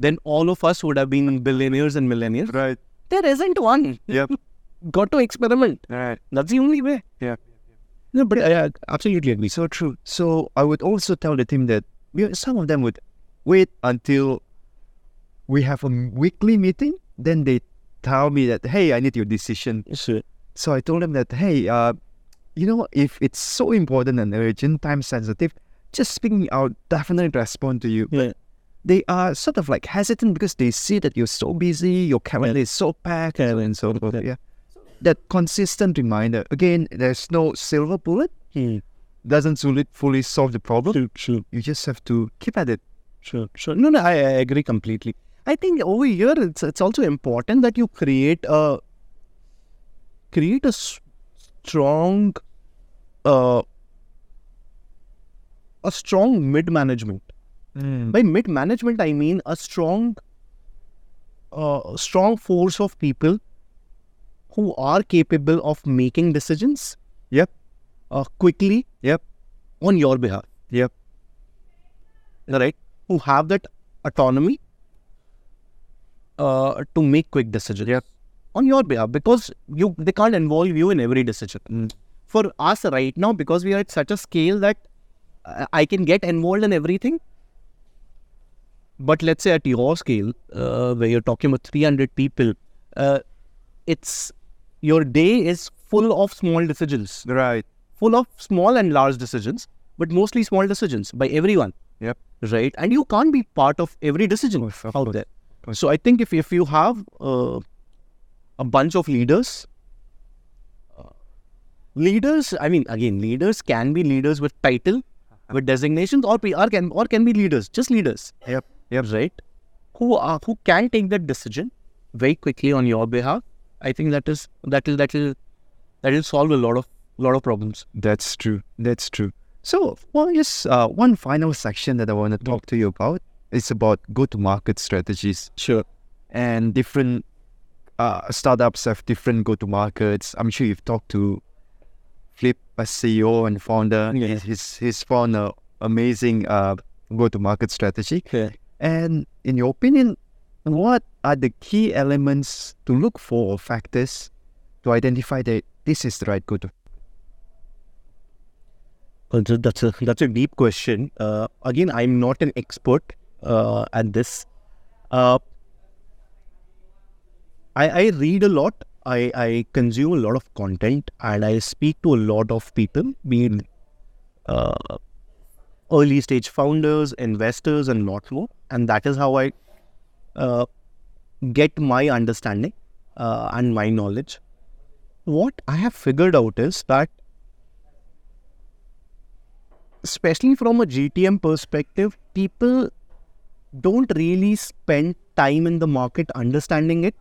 B: then all of us would have been billionaires and millionaires.
A: Right.
B: There isn't one.
A: Yep.
B: got to experiment.
A: right.
B: That's the only way.
A: Yeah.
B: No, but I, I absolutely agree.
A: So true. So I would also tell the team that know, some of them would wait until we have a weekly meeting. Then they tell me that, hey, I need your decision.
B: Sure.
A: So I told them that, hey, uh, you know, if it's so important and urgent, time sensitive, just speak me out. Definitely respond to you.
B: Yeah.
A: They are sort of like hesitant because they see that you're so busy, your calendar is so packed, and so forth.
B: Yeah.
A: Yeah. That consistent reminder. Again, there's no silver bullet.
B: Hmm.
A: Doesn't fully, fully solve the problem.
B: True, true.
A: You just have to keep at it.
B: Sure, sure. No, no, I, I agree completely. I think over here it's it's also important that you create a create a strong uh a strong mid management. By mid management, I mean a strong uh, strong force of people who are capable of making decisions
A: Yep.
B: uh, quickly
A: Yep.
B: on your behalf.
A: Yep.
B: right? Who have that autonomy uh, to make quick decisions
A: Yep.
B: on your behalf because you they can't involve you in every decision.
A: Mm.
B: For us right now, because we are at such a scale that uh, I can get involved in everything. But let's say at your scale, uh, where you're talking about 300 people, uh, it's your day is full of small decisions,
A: Right.
B: full of small and large decisions, but mostly small decisions by everyone
A: Yep.
B: right? And you can't be part of every decision
A: Of
B: out
A: course.
B: there. So I think if if you have uh, a bunch of leaders, uh, leaders, I mean, again, leaders can be leaders with title, with designations, or PR can or can be leaders, just leaders,
A: Yep. Yep.
B: right? Who are who can take that decision very quickly on your behalf. I think that is that will that will that will solve a lot of lot of problems.
A: That's true. That's true. So, well, uh, one final section that I want to talk to you about is about go-to-market strategies.
B: Sure.
A: And different uh, startups have different go-to-markets. I'm sure you've talked to Flip, a CEO and founder.
B: Yeah.
A: He's, he's, found an amazing uh, go-to-market strategy.
B: Okay.
A: And in your opinion, what are the key elements to look for or factors to identify that this is the right go-to?
B: Well, that's a that's a deep question. Uh, again, I'm not an expert uh, at this. Uh, I, I read a lot. I, I consume a lot of content, and I speak to a lot of people, be it uh, early stage founders, investors, and lot more. And that is how I uh, get my understanding uh, and my knowledge. What I have figured out is that especially from a GTM perspective, people don't really spend time in the market understanding it.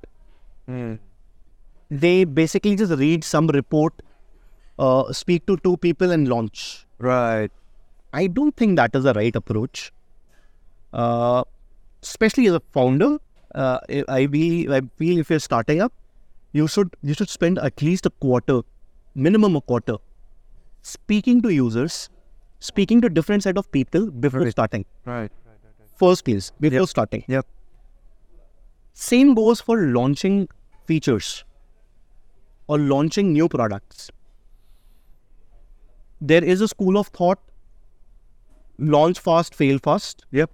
B: They basically just read some report, uh, speak to two people, and launch.
A: Right.
B: I don't think that is the right approach. Uh, especially as a founder, uh, I- be, I feel if you're starting up, you should you should spend at least a quarter, minimum a quarter, speaking to users, speaking to different set of people before
A: Right.
B: starting.
A: Right.
B: First place before
A: Yep.
B: starting.
A: Yep.
B: Same goes for launching features or launching new products. There is a school of thought launch fast, fail fast.
A: Yep.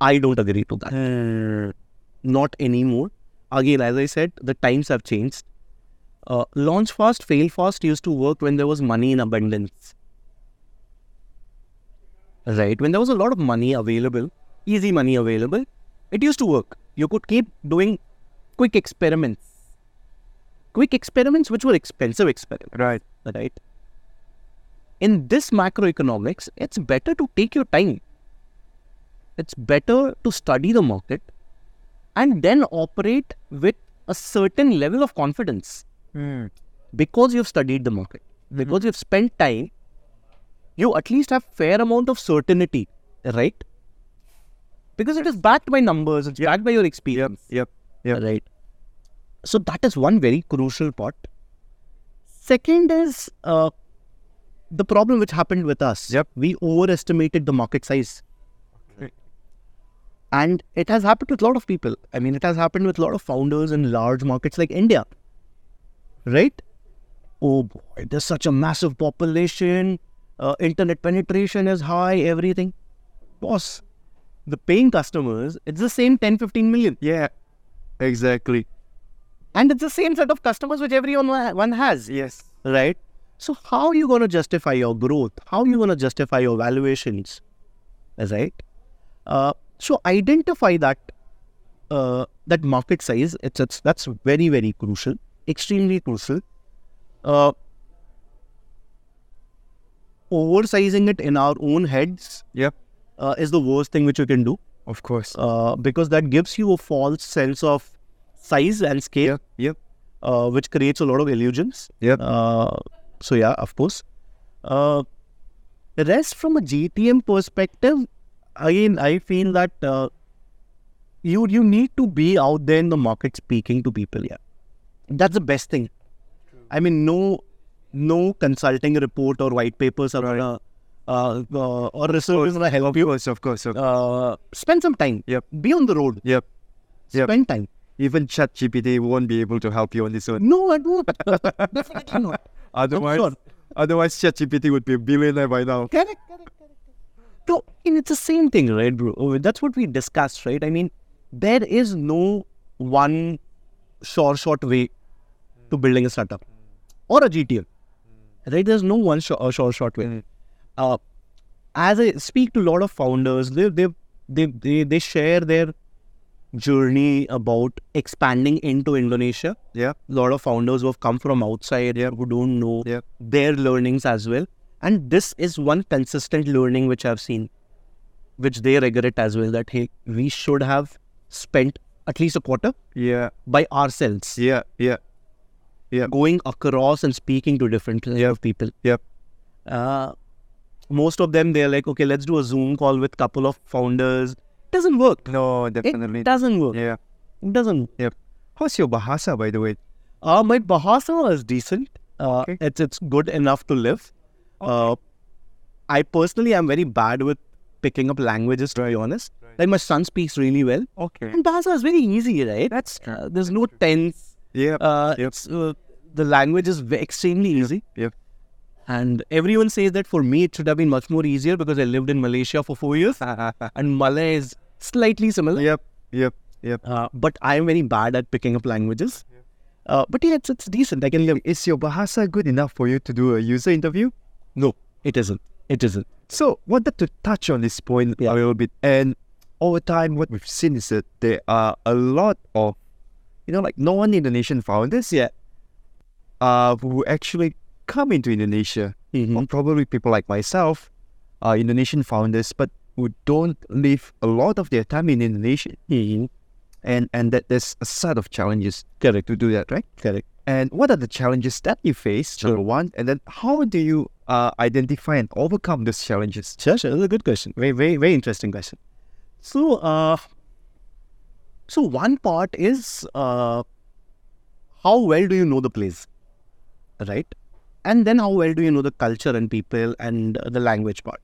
B: I don't agree to that. Not anymore. Again, as I said, the times have changed. Uh, launch fast, fail fast used to work when there was money in abundance. Right? When there was a lot of money available, easy money available, it used to work. You could keep doing quick experiments. Quick experiments which were expensive experiments
A: Right.
B: right? In this macroeconomics, it's better to take your time. It's better to study the market and then operate with a certain level of confidence because you've studied the market, because you've spent time. You at least have fair amount of certainty, right? Because it is backed by numbers, it's backed by your experience.
A: Yep. Yep.
B: Right. So that is one very crucial part. Second is uh, the problem which happened with us.
A: Yep.
B: We overestimated the market size. And it has happened with a lot of people. I mean, it has happened with a lot of founders in large markets like India. Right? Oh boy, there's such a massive population, uh, internet penetration is high, everything. Boss, the paying customers, it's the same 10, 15 million.
A: Yeah. Exactly.
B: And it's the same set of customers which everyone one has,
A: Yes.
B: right? So how are you going to justify your growth? How are you going to justify your valuations, right? Uh, so identify that uh, that market size. It's, it's that's very very crucial, extremely crucial. Uh, oversizing it in our own heads
A: Yep.
B: uh, is the worst thing which you can do
A: Of course.
B: uh, because that gives you a false sense of size and scale
A: Yep. Yep.
B: uh, which creates a lot of illusions.
A: Yep.
B: Uh, so yeah, of course. Uh, the rest from a GTM perspective, again, I feel that uh, you you need to be out there in the market speaking to people. Yeah, that's the best thing. I mean, no, no consulting report or white papers are gonna, uh, uh, or research gonna help
A: Of
B: you.
A: course. Of course. Of
B: Uh, spend some time.
A: Yep.
B: Be on the road.
A: Yep. Yep.
B: Spend time.
A: Even ChatGPT won't be able to help you on this one.
B: No, I don't. Definitely not.
A: Otherwise,
B: sure.
A: otherwise ChatGPT would be a billionaire by now.
B: Correct, correct. No, I mean, it's the same thing, right, bro? Oh, That's what we discussed, right? I mean, there is no one sure short way to building a startup or a GTM, right? There's no one sure, uh, sure short way. Uh, as I speak to a lot of founders, they they they they, they share their journey about expanding into Indonesia.
A: Yeah.
B: A lot of founders who have come from outside who don't know
A: Yep.
B: their learnings as well. And this is one consistent learning which I've seen, which they regret as well that hey, we should have spent at least a quarter
A: Yeah.
B: by ourselves
A: Yeah. Yeah. Yeah.
B: going across and speaking to different
A: Yep.
B: of people.
A: Yep.
B: Uh, most of them they're like, okay, let's do a Zoom call with couple of founders. Doesn't work.
A: No, definitely.
B: It doesn't work.
A: yeah.
B: It doesn't. Yep.
A: How's your Bahasa, by the way?
B: Uh, my Bahasa is decent. Uh,
A: Okay.
B: It's it's good enough to live. Uh, I personally am very bad with picking up languages. To be honest, like my son speaks really well,
A: Okay.
B: and Bahasa is very easy, right?
A: That's
B: Uh, there's no tense.
A: Yeah.
B: Uh,
A: Yep.
B: uh, the language is extremely easy.
A: Yep.
B: And everyone says that for me it should have been much more easier because I lived in Malaysia for four years, and Malay is slightly similar.
A: yep. Yep. Yep.
B: Uh, but I am very bad at picking up languages. Uh, but yeah, it's, it's decent. I can live.
A: Is your Bahasa good enough for you to do a user interview?
B: No, it isn't. It isn't.
A: So, wanted to touch on this point
B: Yeah.
A: a little bit. And over time, what we've seen is that there are a lot of, you know, like no non-Indonesian founders,
B: Yeah.
A: uh, who actually come into Indonesia,
B: Mm-hmm.
A: or probably people like myself, are Indonesian founders, but who don't live a lot of their time in Indonesia,
B: Mm-hmm.
A: and and that there's a set of challenges
B: Correct.
A: to do that, right?
B: Correct.
A: And what are the challenges that you face?
B: Sure.
A: Number one, and then how do you uh, identify and overcome those challenges?
B: Sure, sure. That's a good question. Very, very, very interesting question. So, uh, so one part is uh, how well do you know the place, right? And then how well do you know the culture and people and the language part.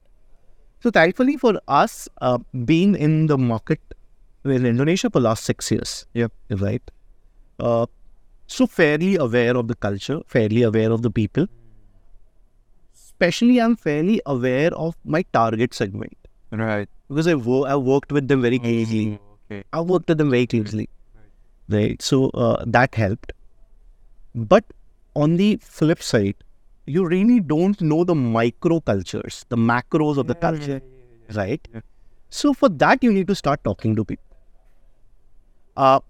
B: So, thankfully for us, uh, being in the market in Indonesia for last six years,
A: Yep.
B: right? Uh, so fairly aware of the culture, fairly aware of the people. Especially, I'm fairly aware of my target segment
A: Right.
B: because I wo- I worked with them very closely.
A: Okay.
B: I worked with them very closely, right? right. So uh, that helped. But on the flip side, you really don't know the micro cultures, the macros of the culture, right?
A: Yeah.
B: So for that, you need to start talking to people. Uh,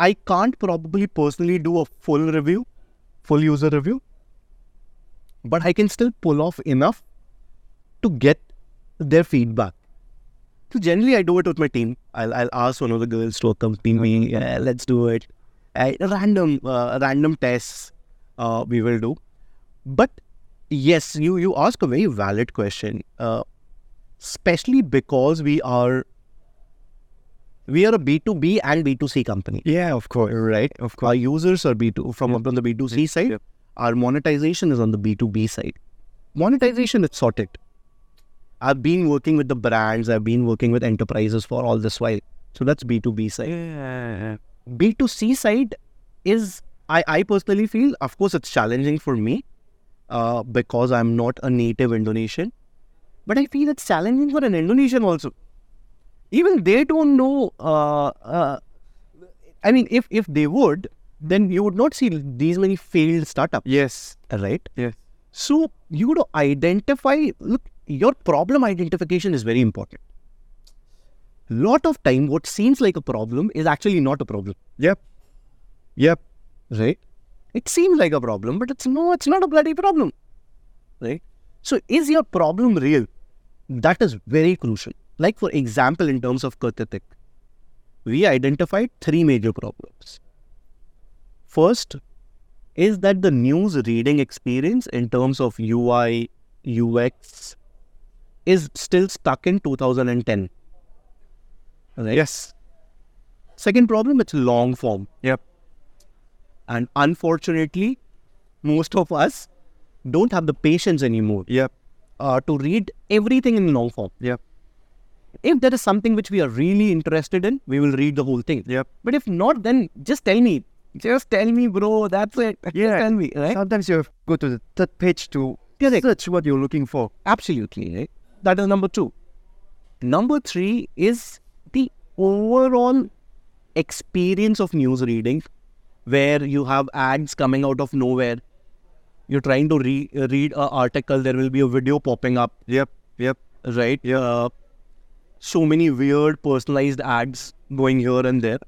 B: I can't probably personally do a full review, full user review, but I can still pull off enough to get their feedback. So generally, I do it with my team. I'll, I'll ask one of the girls to accompany me. Yeah, let's do it. I, random uh, random tests uh, we will do. But yes, you you ask a very valid question, uh, especially because we are we are a B two B and B two C company,
A: Yeah, of course.
B: right?
A: Of course.
B: Our users are B two from on the B two C side.
A: Yep.
B: Our monetization is on the B two B side. Monetization is sorted. I've been working with the brands. I've been working with enterprises for all this while. So that's B two B side.
A: Yeah.
B: B2C side is, I, I personally feel, of course, it's challenging for me uh, because I'm not a native Indonesian. But I feel it's challenging for an Indonesian also. Even they don't know. Uh, uh, I mean, if, if they would, then you would not see these many failed startups,
A: Yes.
B: right?
A: Yes.
B: So you to identify, look, your problem identification is very important. Lot of time, what seems like a problem is actually not a problem
A: Yep. Yep.
B: right? It seems like a problem, but it's no, it's not a bloody problem, right? So, is your problem real? That is very crucial. Like, for example, in terms of Ketitik, we identified three major problems. First is that the news reading experience in terms of UI, UX is still stuck in 2010. Right?
A: Yes.
B: Second problem, it's long form.
A: Yep.
B: And unfortunately, most of us don't have the patience anymore
A: Yep.
B: uh, to read everything in long form.
A: Yep.
B: If there is something which we are really interested in, we will read the whole thing.
A: Yep.
B: But if not, then just tell me. Just tell me, bro. That's it. Just
A: Yeah.
B: tell me, right?
A: Sometimes you have to go to the third page to
B: Correct.
A: search what you're looking for.
B: Absolutely, right? That is number two. Number three is the overall experience of news reading, where you have ads coming out of nowhere. You're trying to re- read an article, there will be a video popping up,
A: Yep. Yep.
B: right? Uh, so many weird personalized ads going here and there.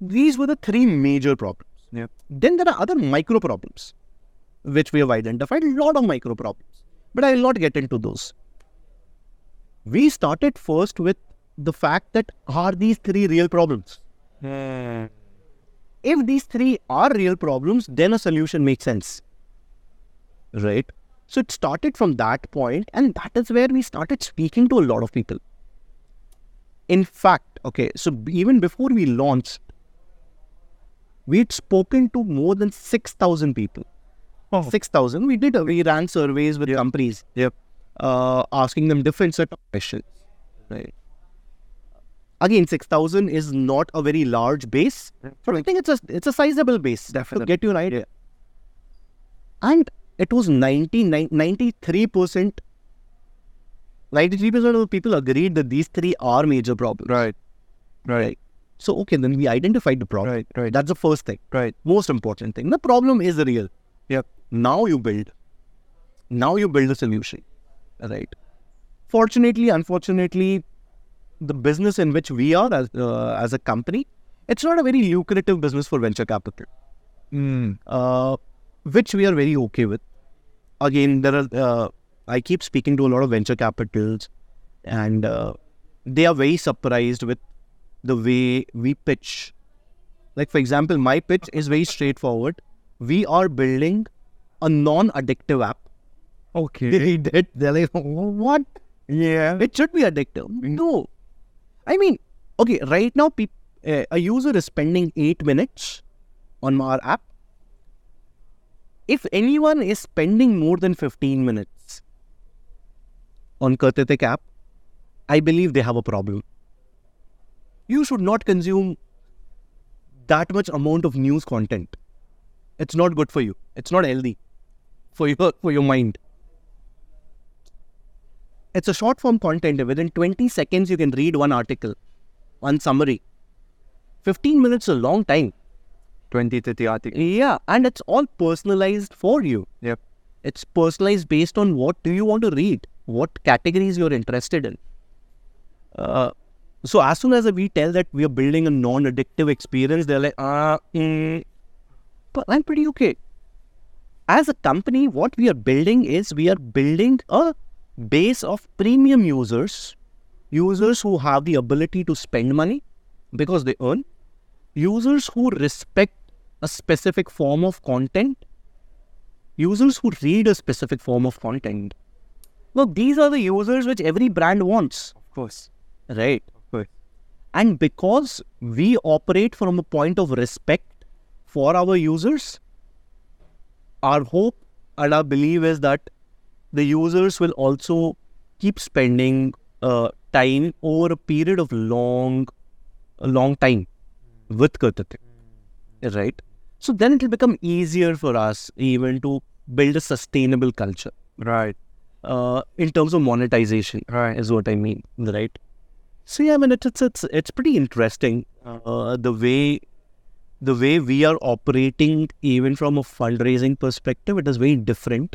B: These were the three major problems.
A: Yep.
B: Then there are other micro problems, which we have identified. A lot of micro problems, but I will not get into those. We started first with the fact that are these three real problems? Hmm. If these three are real problems, then a solution makes sense. Right? So it started from that point, and that is where we started speaking to a lot of people. In fact, okay, so even before we launched, we'd spoken to more than 6,000 people.
A: Oh.
B: 6,000. We did, we ran surveys with companies
A: Yep.
B: uh, asking them different set of questions. Right. Again, six thousand is not a very large base, but I think it's a it's a sizable base
A: Definitely.
B: to get you an idea. And it was 93 percent. Ninety-three percent of the people agreed that these three are major problems.
A: Right. Right.
B: So okay, then we identified the problem.
A: Right. Right.
B: That's the first thing.
A: Right.
B: Most important thing. The problem is real.
A: Yep.
B: Now you build. Now you build a solution. Right. Fortunately, unfortunately, the business in which we are as, uh, as a company, it's not a very lucrative business for venture capital,
A: Mm.
B: uh, which we are very okay with. Again, there are. Uh, I keep speaking to a lot of venture capitals, and uh, they are very surprised with the way we pitch. Like for example, my pitch is very straightforward. We are building a non-addictive app.
A: Okay.
B: They did. They're like, what?
A: Yeah.
B: It should be addictive. No. I mean, okay, right now, peop- uh, a user is spending eight minutes on our app. If anyone is spending more than 15 minutes on Ketitik app, I believe they have a problem. You should not consume that much amount of news content. It's not good for you. It's not healthy for your for your mind it's a short form content. Within 20 seconds, you can read one article, one summary. 15 minutes is a long time.
A: 20 30 articles.
B: Yeah, and it's all personalized for you.
A: Yep.
B: It's personalized based on what do you want to read, what categories you're interested in. Uh, so as soon as we tell that we are building a non-addictive experience, they're like, ah, mm, but I'm pretty okay. As a company, what we are building is we are building a base of premium users, users who have the ability to spend money because they earn, users who respect a specific form of content, users who read a specific form of content. Well, these are the users which every brand wants,
A: Of course.
B: right? And because we operate from a point of respect for our users, our hope and our belief is that the users will also keep spending uh, time over a period of long, a long time with Ketitik, right? So then it will become easier for us even to build a sustainable culture
A: Right.
B: uh, in terms of monetization
A: Right.
B: is what I mean, right? So yeah, I mean it's it's it's, it's pretty interesting uh, the way the way we are operating even from a fundraising perspective. It is very different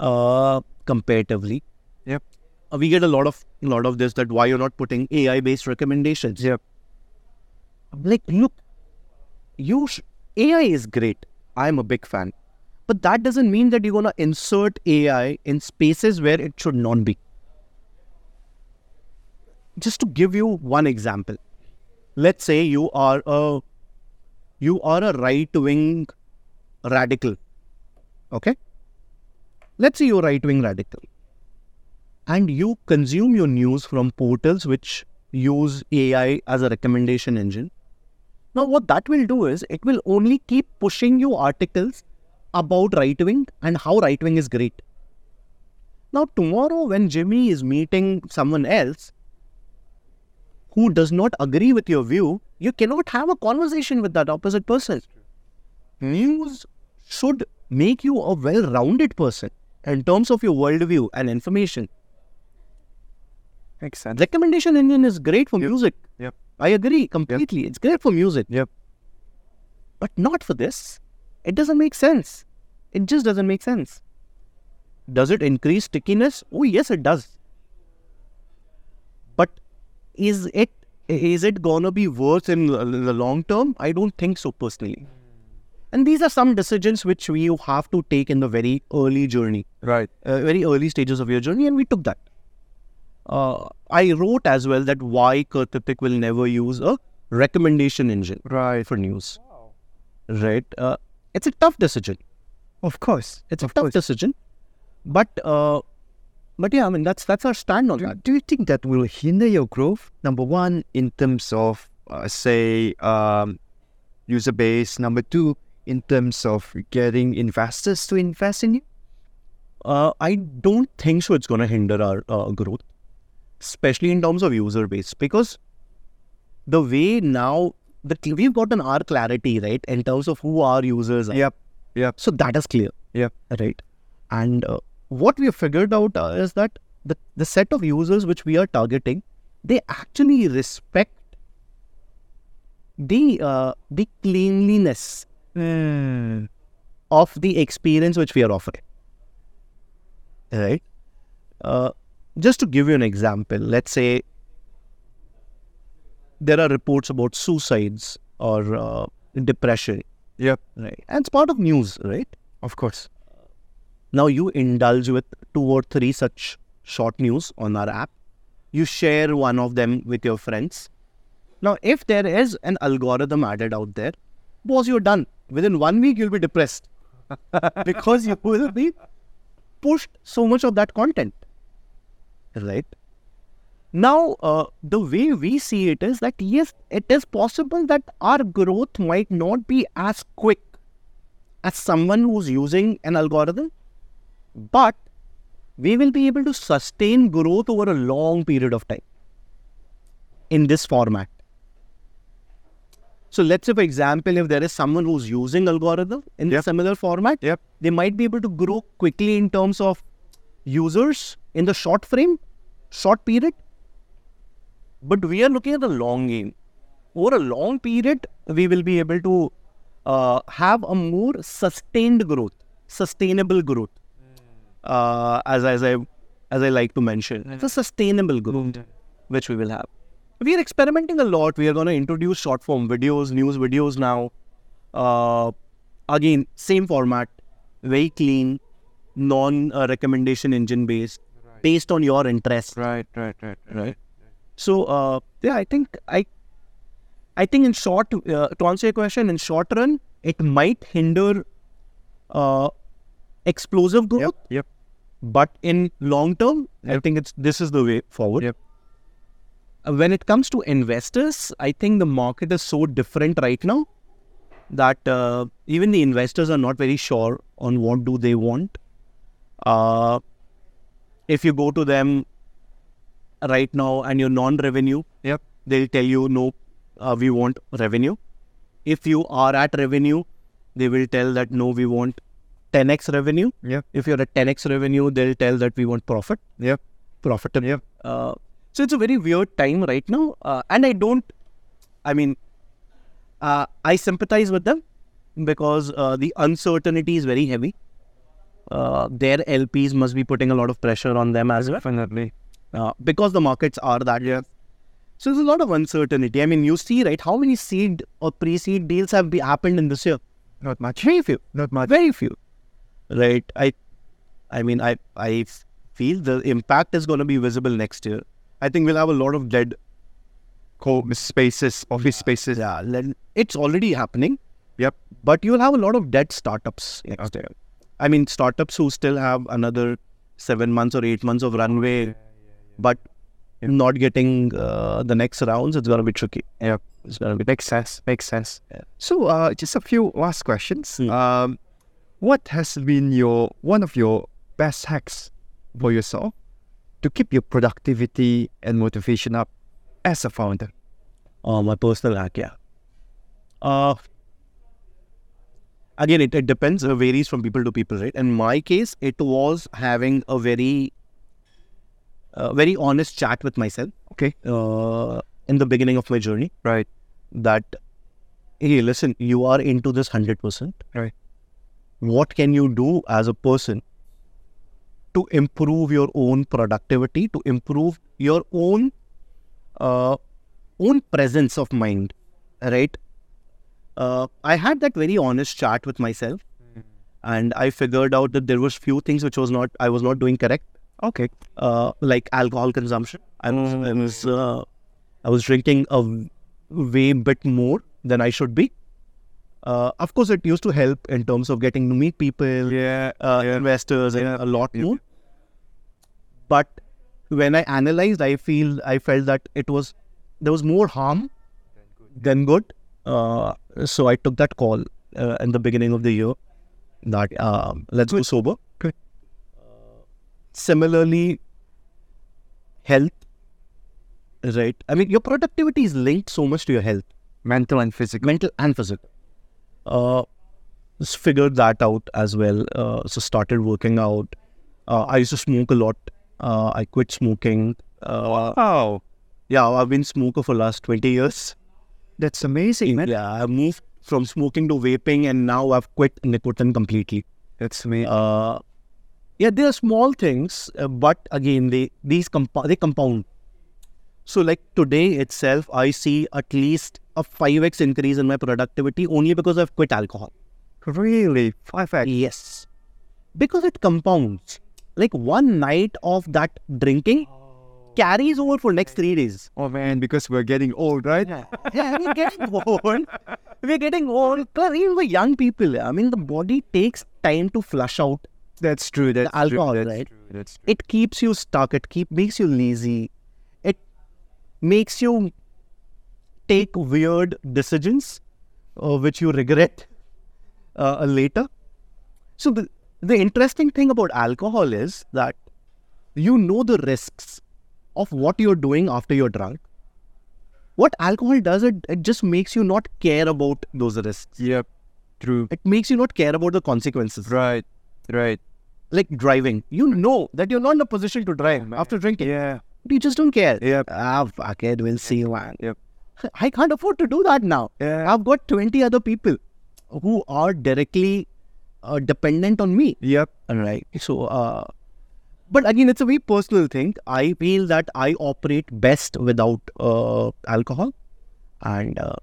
B: uh, comparatively.
A: Yep.
B: Uh, we get a lot of lot of this that why you're not putting AI based recommendations.
A: Yep.
B: Like, look, you sh- AI is great. I'm a big fan, but that doesn't mean that you're gonna insert AI in spaces where it should not be. Just to give you one example, let's say you are a you are a right wing radical. Okay? Let's say you're right wing radical. And you consume your news from portals which use AI as a recommendation engine. Now, what that will do is it will only keep pushing you articles about right wing and how right wing is great. Now, tomorrow, when Jimmy is meeting someone else who does not agree with your view, you cannot have a conversation with that opposite person. News should make you a well rounded person in terms of your worldview and information.
A: Makes sense.
B: Recommendation engine is great for music.
A: Yep.
B: I agree completely. It's great for music.
A: Yep.
B: But not for this. It doesn't make sense. It just doesn't make sense. Does it increase stickiness? Oh, yes, it does. Is it is it gonna be worse in the long term? I don't think so personally. And these are some decisions which we have to take in the very early journey,
A: Right.
B: uh, very early stages of your journey, and we took that. Uh, I wrote as well that why Ketitik will never use a recommendation engine
A: Right.
B: for news. Right? Uh, it's a tough decision.
A: Of course.
B: It's a
A: Of
B: tough
A: course.
B: decision. but uh, but yeah, I mean that's that's our stand on
A: Do,
B: that.
A: do you think that will hinder your growth? Number one, in terms of uh, say um, user base. Number two, in terms of getting investors to invest in you.
B: Uh, I don't think so. It's going to hinder our uh, growth, especially in terms of user base, because the way now the we've gotten our clarity right in terms of who our users are.
A: Yep. Yep.
B: So that is clear.
A: Yep.
B: Right. And uh, what we have figured out uh, is that the the set of users which we are targeting, they actually respect the uh, the cleanliness
A: Hmm.
B: of the experience which we are offering. Right? Uh, just to give you an example, let's say there are reports about suicides or uh, depression,
A: Yep.
B: right? And it's part of news, right?
A: Of course.
B: Now you indulge with two or three such short news on our app. You share one of them with your friends. Now, if there is an algorithm added out there, boss, you're done. Within one week, you'll be depressed because you will be pushed so much of that content. Right? Now, uh, the way we see it is that yes, it is possible that our growth might not be as quick as someone who's using an algorithm, but we will be able to sustain growth over a long period of time in this format. So let's say, for example, if there is someone who's using algorithm in
A: Yep.
B: similar format,
A: Yep.
B: they might be able to grow quickly in terms of users in the short frame, short period. But we are looking at the long game. Over a long period, we will be able to uh, have a more sustained growth, sustainable growth. Uh, as as I as I like to mention, it's a sustainable growth which we will have. We are experimenting a lot. We are going to introduce short form videos, news videos now. Uh, again, same format, very clean, non uh, recommendation engine based, based on your interest.
A: Right. Right. Right. Right.
B: So uh, yeah, I think I, I think in short, uh, to answer your question, in short run, it might hinder uh, explosive growth,
A: Yep. Yep.
B: But in long term, I think it's this is the way forward.
A: Yep.
B: Uh, When it comes to investors, I think the market is so different right now that uh, even the investors are not very sure on what do they want. Uh, if you go to them right now and you're non-revenue,
A: Yep.
B: they'll tell you no, uh, we want revenue. If you are at revenue, they will tell that no, we want 10x revenue.
A: Yeah.
B: If you're at 10x revenue, they'll tell that we want profit,
A: Yeah.
B: profitable.
A: Yep.
B: Uh, so it's a very weird time right now, uh, and I don't. I mean, uh, I sympathize with them because uh, the uncertainty is very heavy. Uh, their LPs must be putting a lot of pressure on them as well
A: Definitely.
B: uh, because the markets are that.
A: Yeah.
B: So there's a lot of uncertainty. I mean, you see, right? How many seed or pre-seed deals have be happened in this year?
A: Not much.
B: Very few.
A: Not much.
B: Very few. Right. I, I mean, I I feel the impact is going to be visible next year. I think we'll have a lot of dead.
A: Co spaces, office spaces.
B: Yeah, it's already happening.
A: Yep.
B: But you'll have a lot of dead startups next year. I mean, startups who still have another seven months or eight months of runway, but not getting uh, the next rounds, it's going to be tricky.
A: Yeah,
B: It's going to be
A: Makes sense. Makes sense.
B: Yeah.
A: So, uh, just a few last questions.
B: Hmm.
A: Um, what has been your one of your best hacks for yourself to keep your productivity and motivation up as a founder?
B: uh, my personal hack, yeah. Uh, again, it, it depends, it varies from people to people, right? In my case, it was having a very, uh, very honest chat with myself
A: Okay.
B: uh, in the beginning of my journey.
A: Right.
B: That, hey, listen, you are into this 100%.
A: Right.
B: What can you do as a person to improve your own productivity, to improve your own uh, own presence of mind, right? Uh, I had that very honest chat with myself, and I figured out that there was few things which was not I was not doing correct,
A: Okay.
B: uh, like alcohol consumption. I was I was uh, I was drinking a way bit more than I should be. Uh, of course, it used to help in terms of getting to meet people,
A: Yeah.
B: uh,
A: yeah.
B: investors,
A: Yeah.
B: and a lot more. But when I analyzed, I feel I felt that it was there was more harm than good. Uh, so I took that call uh, in the beginning of the year that um, let's go sober.
A: Good.
B: Similarly, health. Right. I mean, your productivity is linked so much to your health
A: Mental and physical.
B: mental and physical. Uh, just figured that out as well. Uh, so started working out. Uh, I used to smoke a lot. Uh, I quit smoking. Uh,
A: Wow.
B: yeah, I've been smoker for last twenty years.
A: That's amazing, man.
B: Yeah, I moved from smoking to vaping, and now I've quit nicotine completely.
A: That's amazing.
B: Uh, yeah, they are small things, uh, but again, they these compa- they compound. So, like today itself, I see at least a five x increase in my productivity only because I've quit alcohol.
A: really? 5x?
B: Yes, because it compounds. Like one night of that drinking oh. carries over for next three days.
A: Oh, man, because we're getting old, right?
B: yeah, we're getting old. We're getting old. Even for young people, I mean, the body takes time to flush out
A: That's true. That's
B: alcohol,
A: true. That's
B: right?
A: True. That's true.
B: it keeps you stuck it keep makes you lazy makes you take weird decisions uh, which you regret uh, later so the, the interesting thing about alcohol is that you know the risks of what you're doing after you're drunk what alcohol does it it just makes you not care about those risks
A: Yep. True.
B: it makes you not care about the consequences
A: Right. Right.
B: like driving you know that you're not in a position to drive after drinking
A: Yeah.
B: You just don't care.
A: Yep.
B: Ah, fuck it, we'll see, man.
A: Yep.
B: I can't afford to do that now.
A: Yeah.
B: I've got 20 other people who are directly uh, dependent on me.
A: Yep.
B: Right. So, uh, but again, it's a very personal thing. I feel that I operate best without uh, alcohol. And, uh,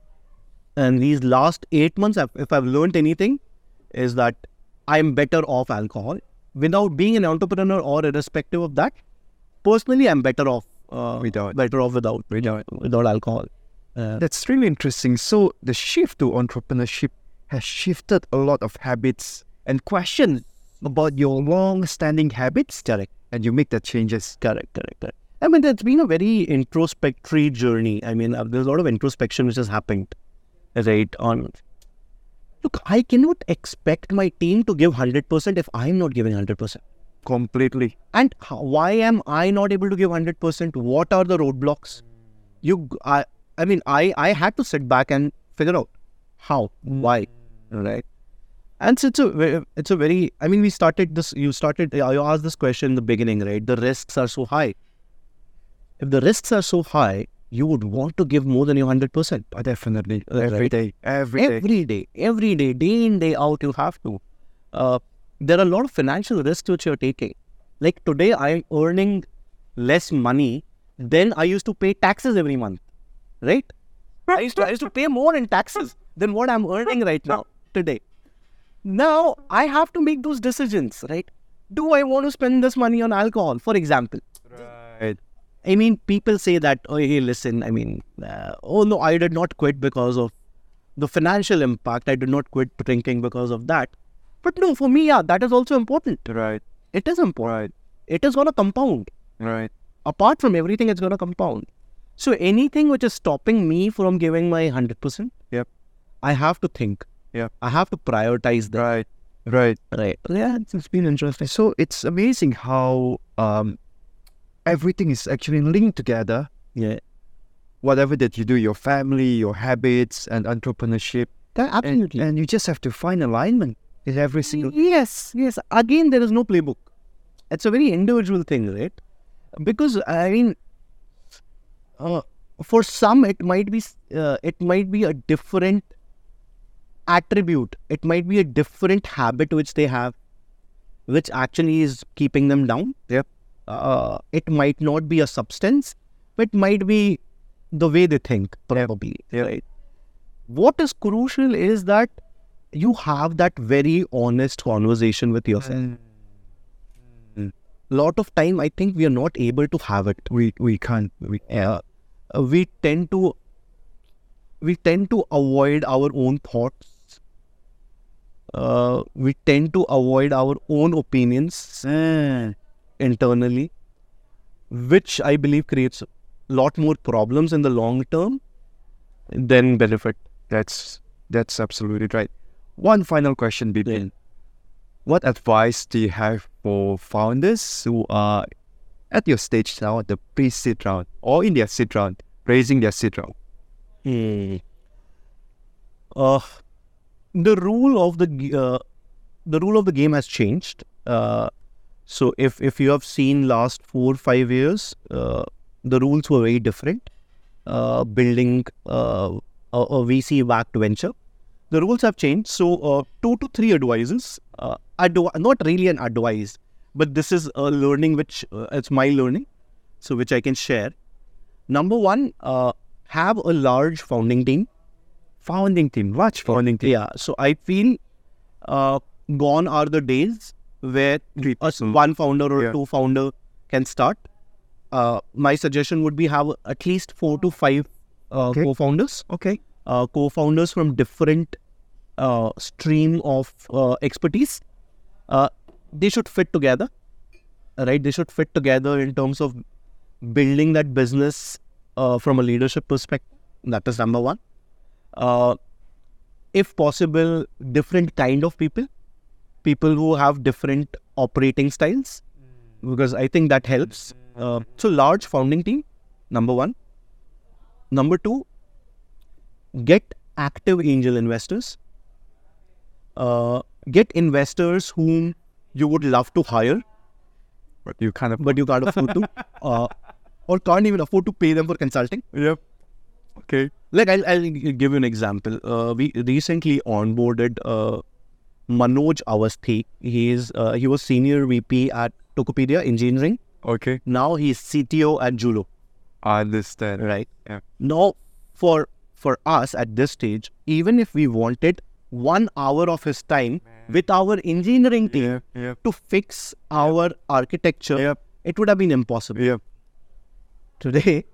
B: and these last eight months, I've- if I've learned anything, is that I'm better off alcohol. Without being an entrepreneur or irrespective of that, personally, I'm better off uh,
A: Without.
B: better off without
A: Without.
B: without alcohol. Uh,
A: That's really interesting. So the shift to entrepreneurship has shifted a lot of habits and questions about your long-standing habits.
B: correct,
A: And you make the changes.
B: correct, correct, correct. I mean, it's been a very introspectory journey. I mean, uh, there's a lot of introspection which has happened, right? On look, I cannot expect my team to give hundred percent if I'm not giving hundred percent.
A: Completely.
B: And why am I not able to give hundred percent? What are the roadblocks? You, I, I mean, I, I had to sit back and figure out how, why, right? And so it's a, it's a very. I mean, we started this. You started. You asked this question in the beginning, right? The risks are so high. If the risks are so high, you would want to give more than your hundred percent.
A: Oh, definitely.
B: Right.
A: Every day. Every day.
B: Every day, every day, day in day out, you have to. Uh, there are a lot of financial risks which you're taking. Like today, I'm earning less money than I used to pay taxes every month, right? I used to I used to pay more in taxes than what I'm earning right now today. Now I have to make those decisions, right? Do I want to spend this money on alcohol, for example?
A: Right.
B: I mean, people say that, oh, hey, listen, I mean, uh, oh no, I did not quit because of the financial impact. I did not quit drinking because of that. But no, for me, yeah, that is also important.
A: Right.
B: It is important.
A: Right.
B: It is going to compound.
A: Right.
B: Apart from everything, it's going to compound. So anything which is stopping me from giving my 100%,
A: Yep.
B: I have to think.
A: Yeah.
B: I have to prioritize that.
A: Right. Right.
B: Right. Yeah, it's, it's been interesting.
A: So it's amazing how um everything is actually linked together.
B: Yeah.
A: Whatever that you do, your family, your habits, and entrepreneurship,
B: Yeah,
A: and,
B: absolutely.
A: and you just have to find alignment in every single.
B: Yes, yes. Again, there is no playbook. It's a very individual thing, right? Because I mean, uh, for some, it might be uh, it might be a different attribute. It might be a different habit which they have, which actually is keeping them down.
A: Yep.
B: Uh, it might not be a substance, but it might be the way they think, probably.
A: Yep.
B: Right. What is crucial is that you have that very honest conversation with yourself. lot of time i think we are not able to have it
A: We we can't. We
B: uh, uh, we tend to we tend to avoid our own thoughts uh, we tend to avoid our own opinions internally, which I believe creates a lot more problems in the long term than benefit.
A: That's that's absolutely right. One final question, Bipin. What advice do you have for founders who are at your stage now, at the pre-seed round, or in their seed round, raising their seed round?
B: Hmm. Uh, the rule of the uh, the rule of the game has changed. Uh, so if if you have seen last four five years, uh, the rules were very different. Uh, building uh, a, a VC backed venture, the rules have changed. So uh, two to three advices. Uh, adv- not really an advice, but this is a learning which uh, it's my learning, so which I can share. Number one, uh, have a large founding team.
A: Founding team, watch founding team.
B: Yeah. So I feel uh, gone are the days where
A: Mm.
B: one founder or
A: Yeah.
B: two founder can start. Uh, my suggestion would be have at least four to five uh,
A: Okay.
B: co-founders.
A: Okay.
B: Uh, co-founders from different uh, stream of uh, expertise. Uh, they should fit together, right? They should fit together in terms of building that business uh, from a leadership perspective. That is number one. Uh, if possible, different kind of people, people who have different operating styles, because I think that helps. Uh, so large founding team, number one. Number two, get active angel investors. Uh, get investors whom you would love to hire,
A: But you kind of
B: but you can't afford to, uh, or can't even afford to pay them for consulting.
A: Yep. Okay.
B: Like I'll, I'll give you an example. Uh, we recently onboarded uh, Manoj Awasthi. He is uh, he was senior VP at Tokopedia Engineering.
A: Okay.
B: Now he's CTO at Julo.
A: I understand.
B: Right.
A: Yeah.
B: Now, for for us at this stage, even if we wanted one hour of his time with our engineering team
A: Yeah. Yeah.
B: to fix our architecture,
A: Yep.
B: it would have been impossible. Today,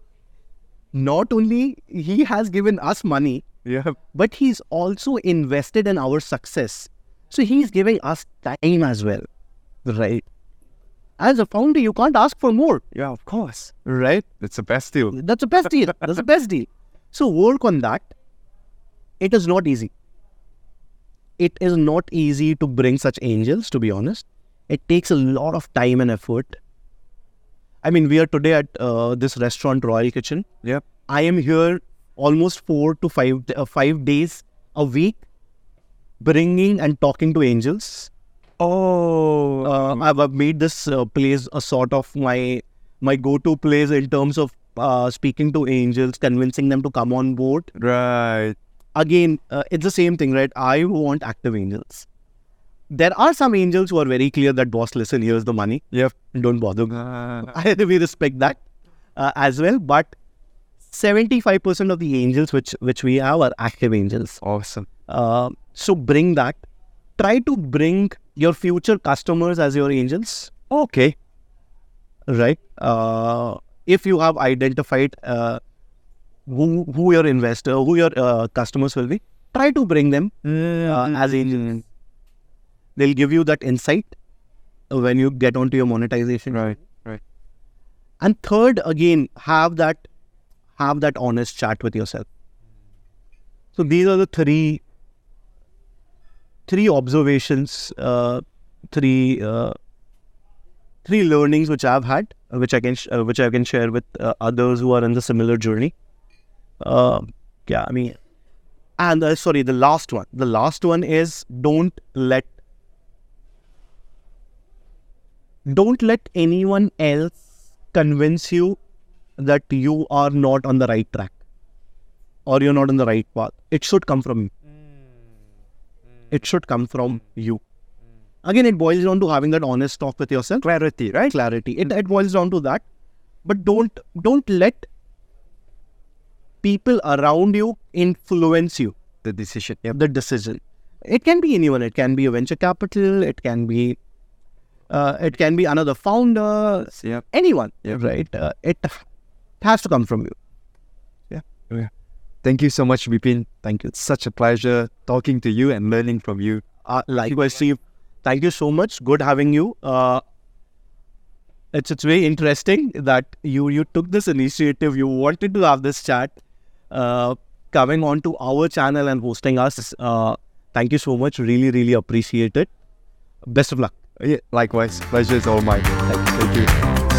B: not only he has given us money, but he's also invested in our success. So he's giving us time as well, right? As a founder, you can't ask for more,
A: Yeah. Of course.
B: right?
A: It's the best deal.
B: That's the best deal. That's the best deal. So work on that. It is not easy. It is not easy to bring such angels, to be honest. It takes a lot of time and effort. I mean, we are today at uh, this restaurant, Royal Kitchen.
A: Yeah.
B: I am here almost four to five uh, five days a week, bringing and talking to angels.
A: Oh.
B: Uh, I've, I've made this uh, place a sort of my my go-to place in terms of uh, speaking to angels, convincing them to come on board.
A: right.
B: Again, uh, it's the same thing, right? I want active angels. There are some angels who are very clear that boss, listen, here's the money,
A: Yep.
B: don't bother.
A: Uh,
B: I we respect that uh, as well, but. 75% of the angels which which we have are active angels.
A: awesome.
B: Uh, so bring that. Try to bring your future customers as your angels.
A: Okay.
B: right? Uh, if you have identified uh, who who your investor, who your uh, customers will be, try to bring them uh, as angels. They'll give you that insight when you get onto your monetization.
A: Right. Right.
B: And third, again, have that have that honest chat with yourself. So these are the three three observations, uh, three uh, three learnings which I've had, uh, which I can sh- uh, which I can share with uh, others who are in the similar journey. Uh, yeah, I mean, and uh, sorry, the last one. The last one is don't let don't let anyone else convince you that you are not on the right track or you're not on the right path. It should come from you. It should come from you. Again, it boils down to having that honest talk with yourself.
A: Clarity, right?
B: Clarity. It, it boils down to that. But don't don't let people around you influence you
A: The decision. Yep.
B: the decision. It can be anyone. It can be a venture capital. It can be, uh, it can be another founder.
A: Yep.
B: Anyone,
A: Yep.
B: right? Uh, it has to come from you. yeah.
A: yeah Thank you so much, Bipin.
B: Thank you.
A: It's such a pleasure talking to you and learning from you.
B: Uh, likewise, Steve. Thank you so much. Good having you. Uh, it's it's very interesting that you you took this initiative. You wanted to have this chat, uh, coming onto our channel and hosting us. Uh, thank you so much. Really, really appreciate it. Best of luck.
A: Yeah, likewise. Pleasure is all mine.
B: Thank you.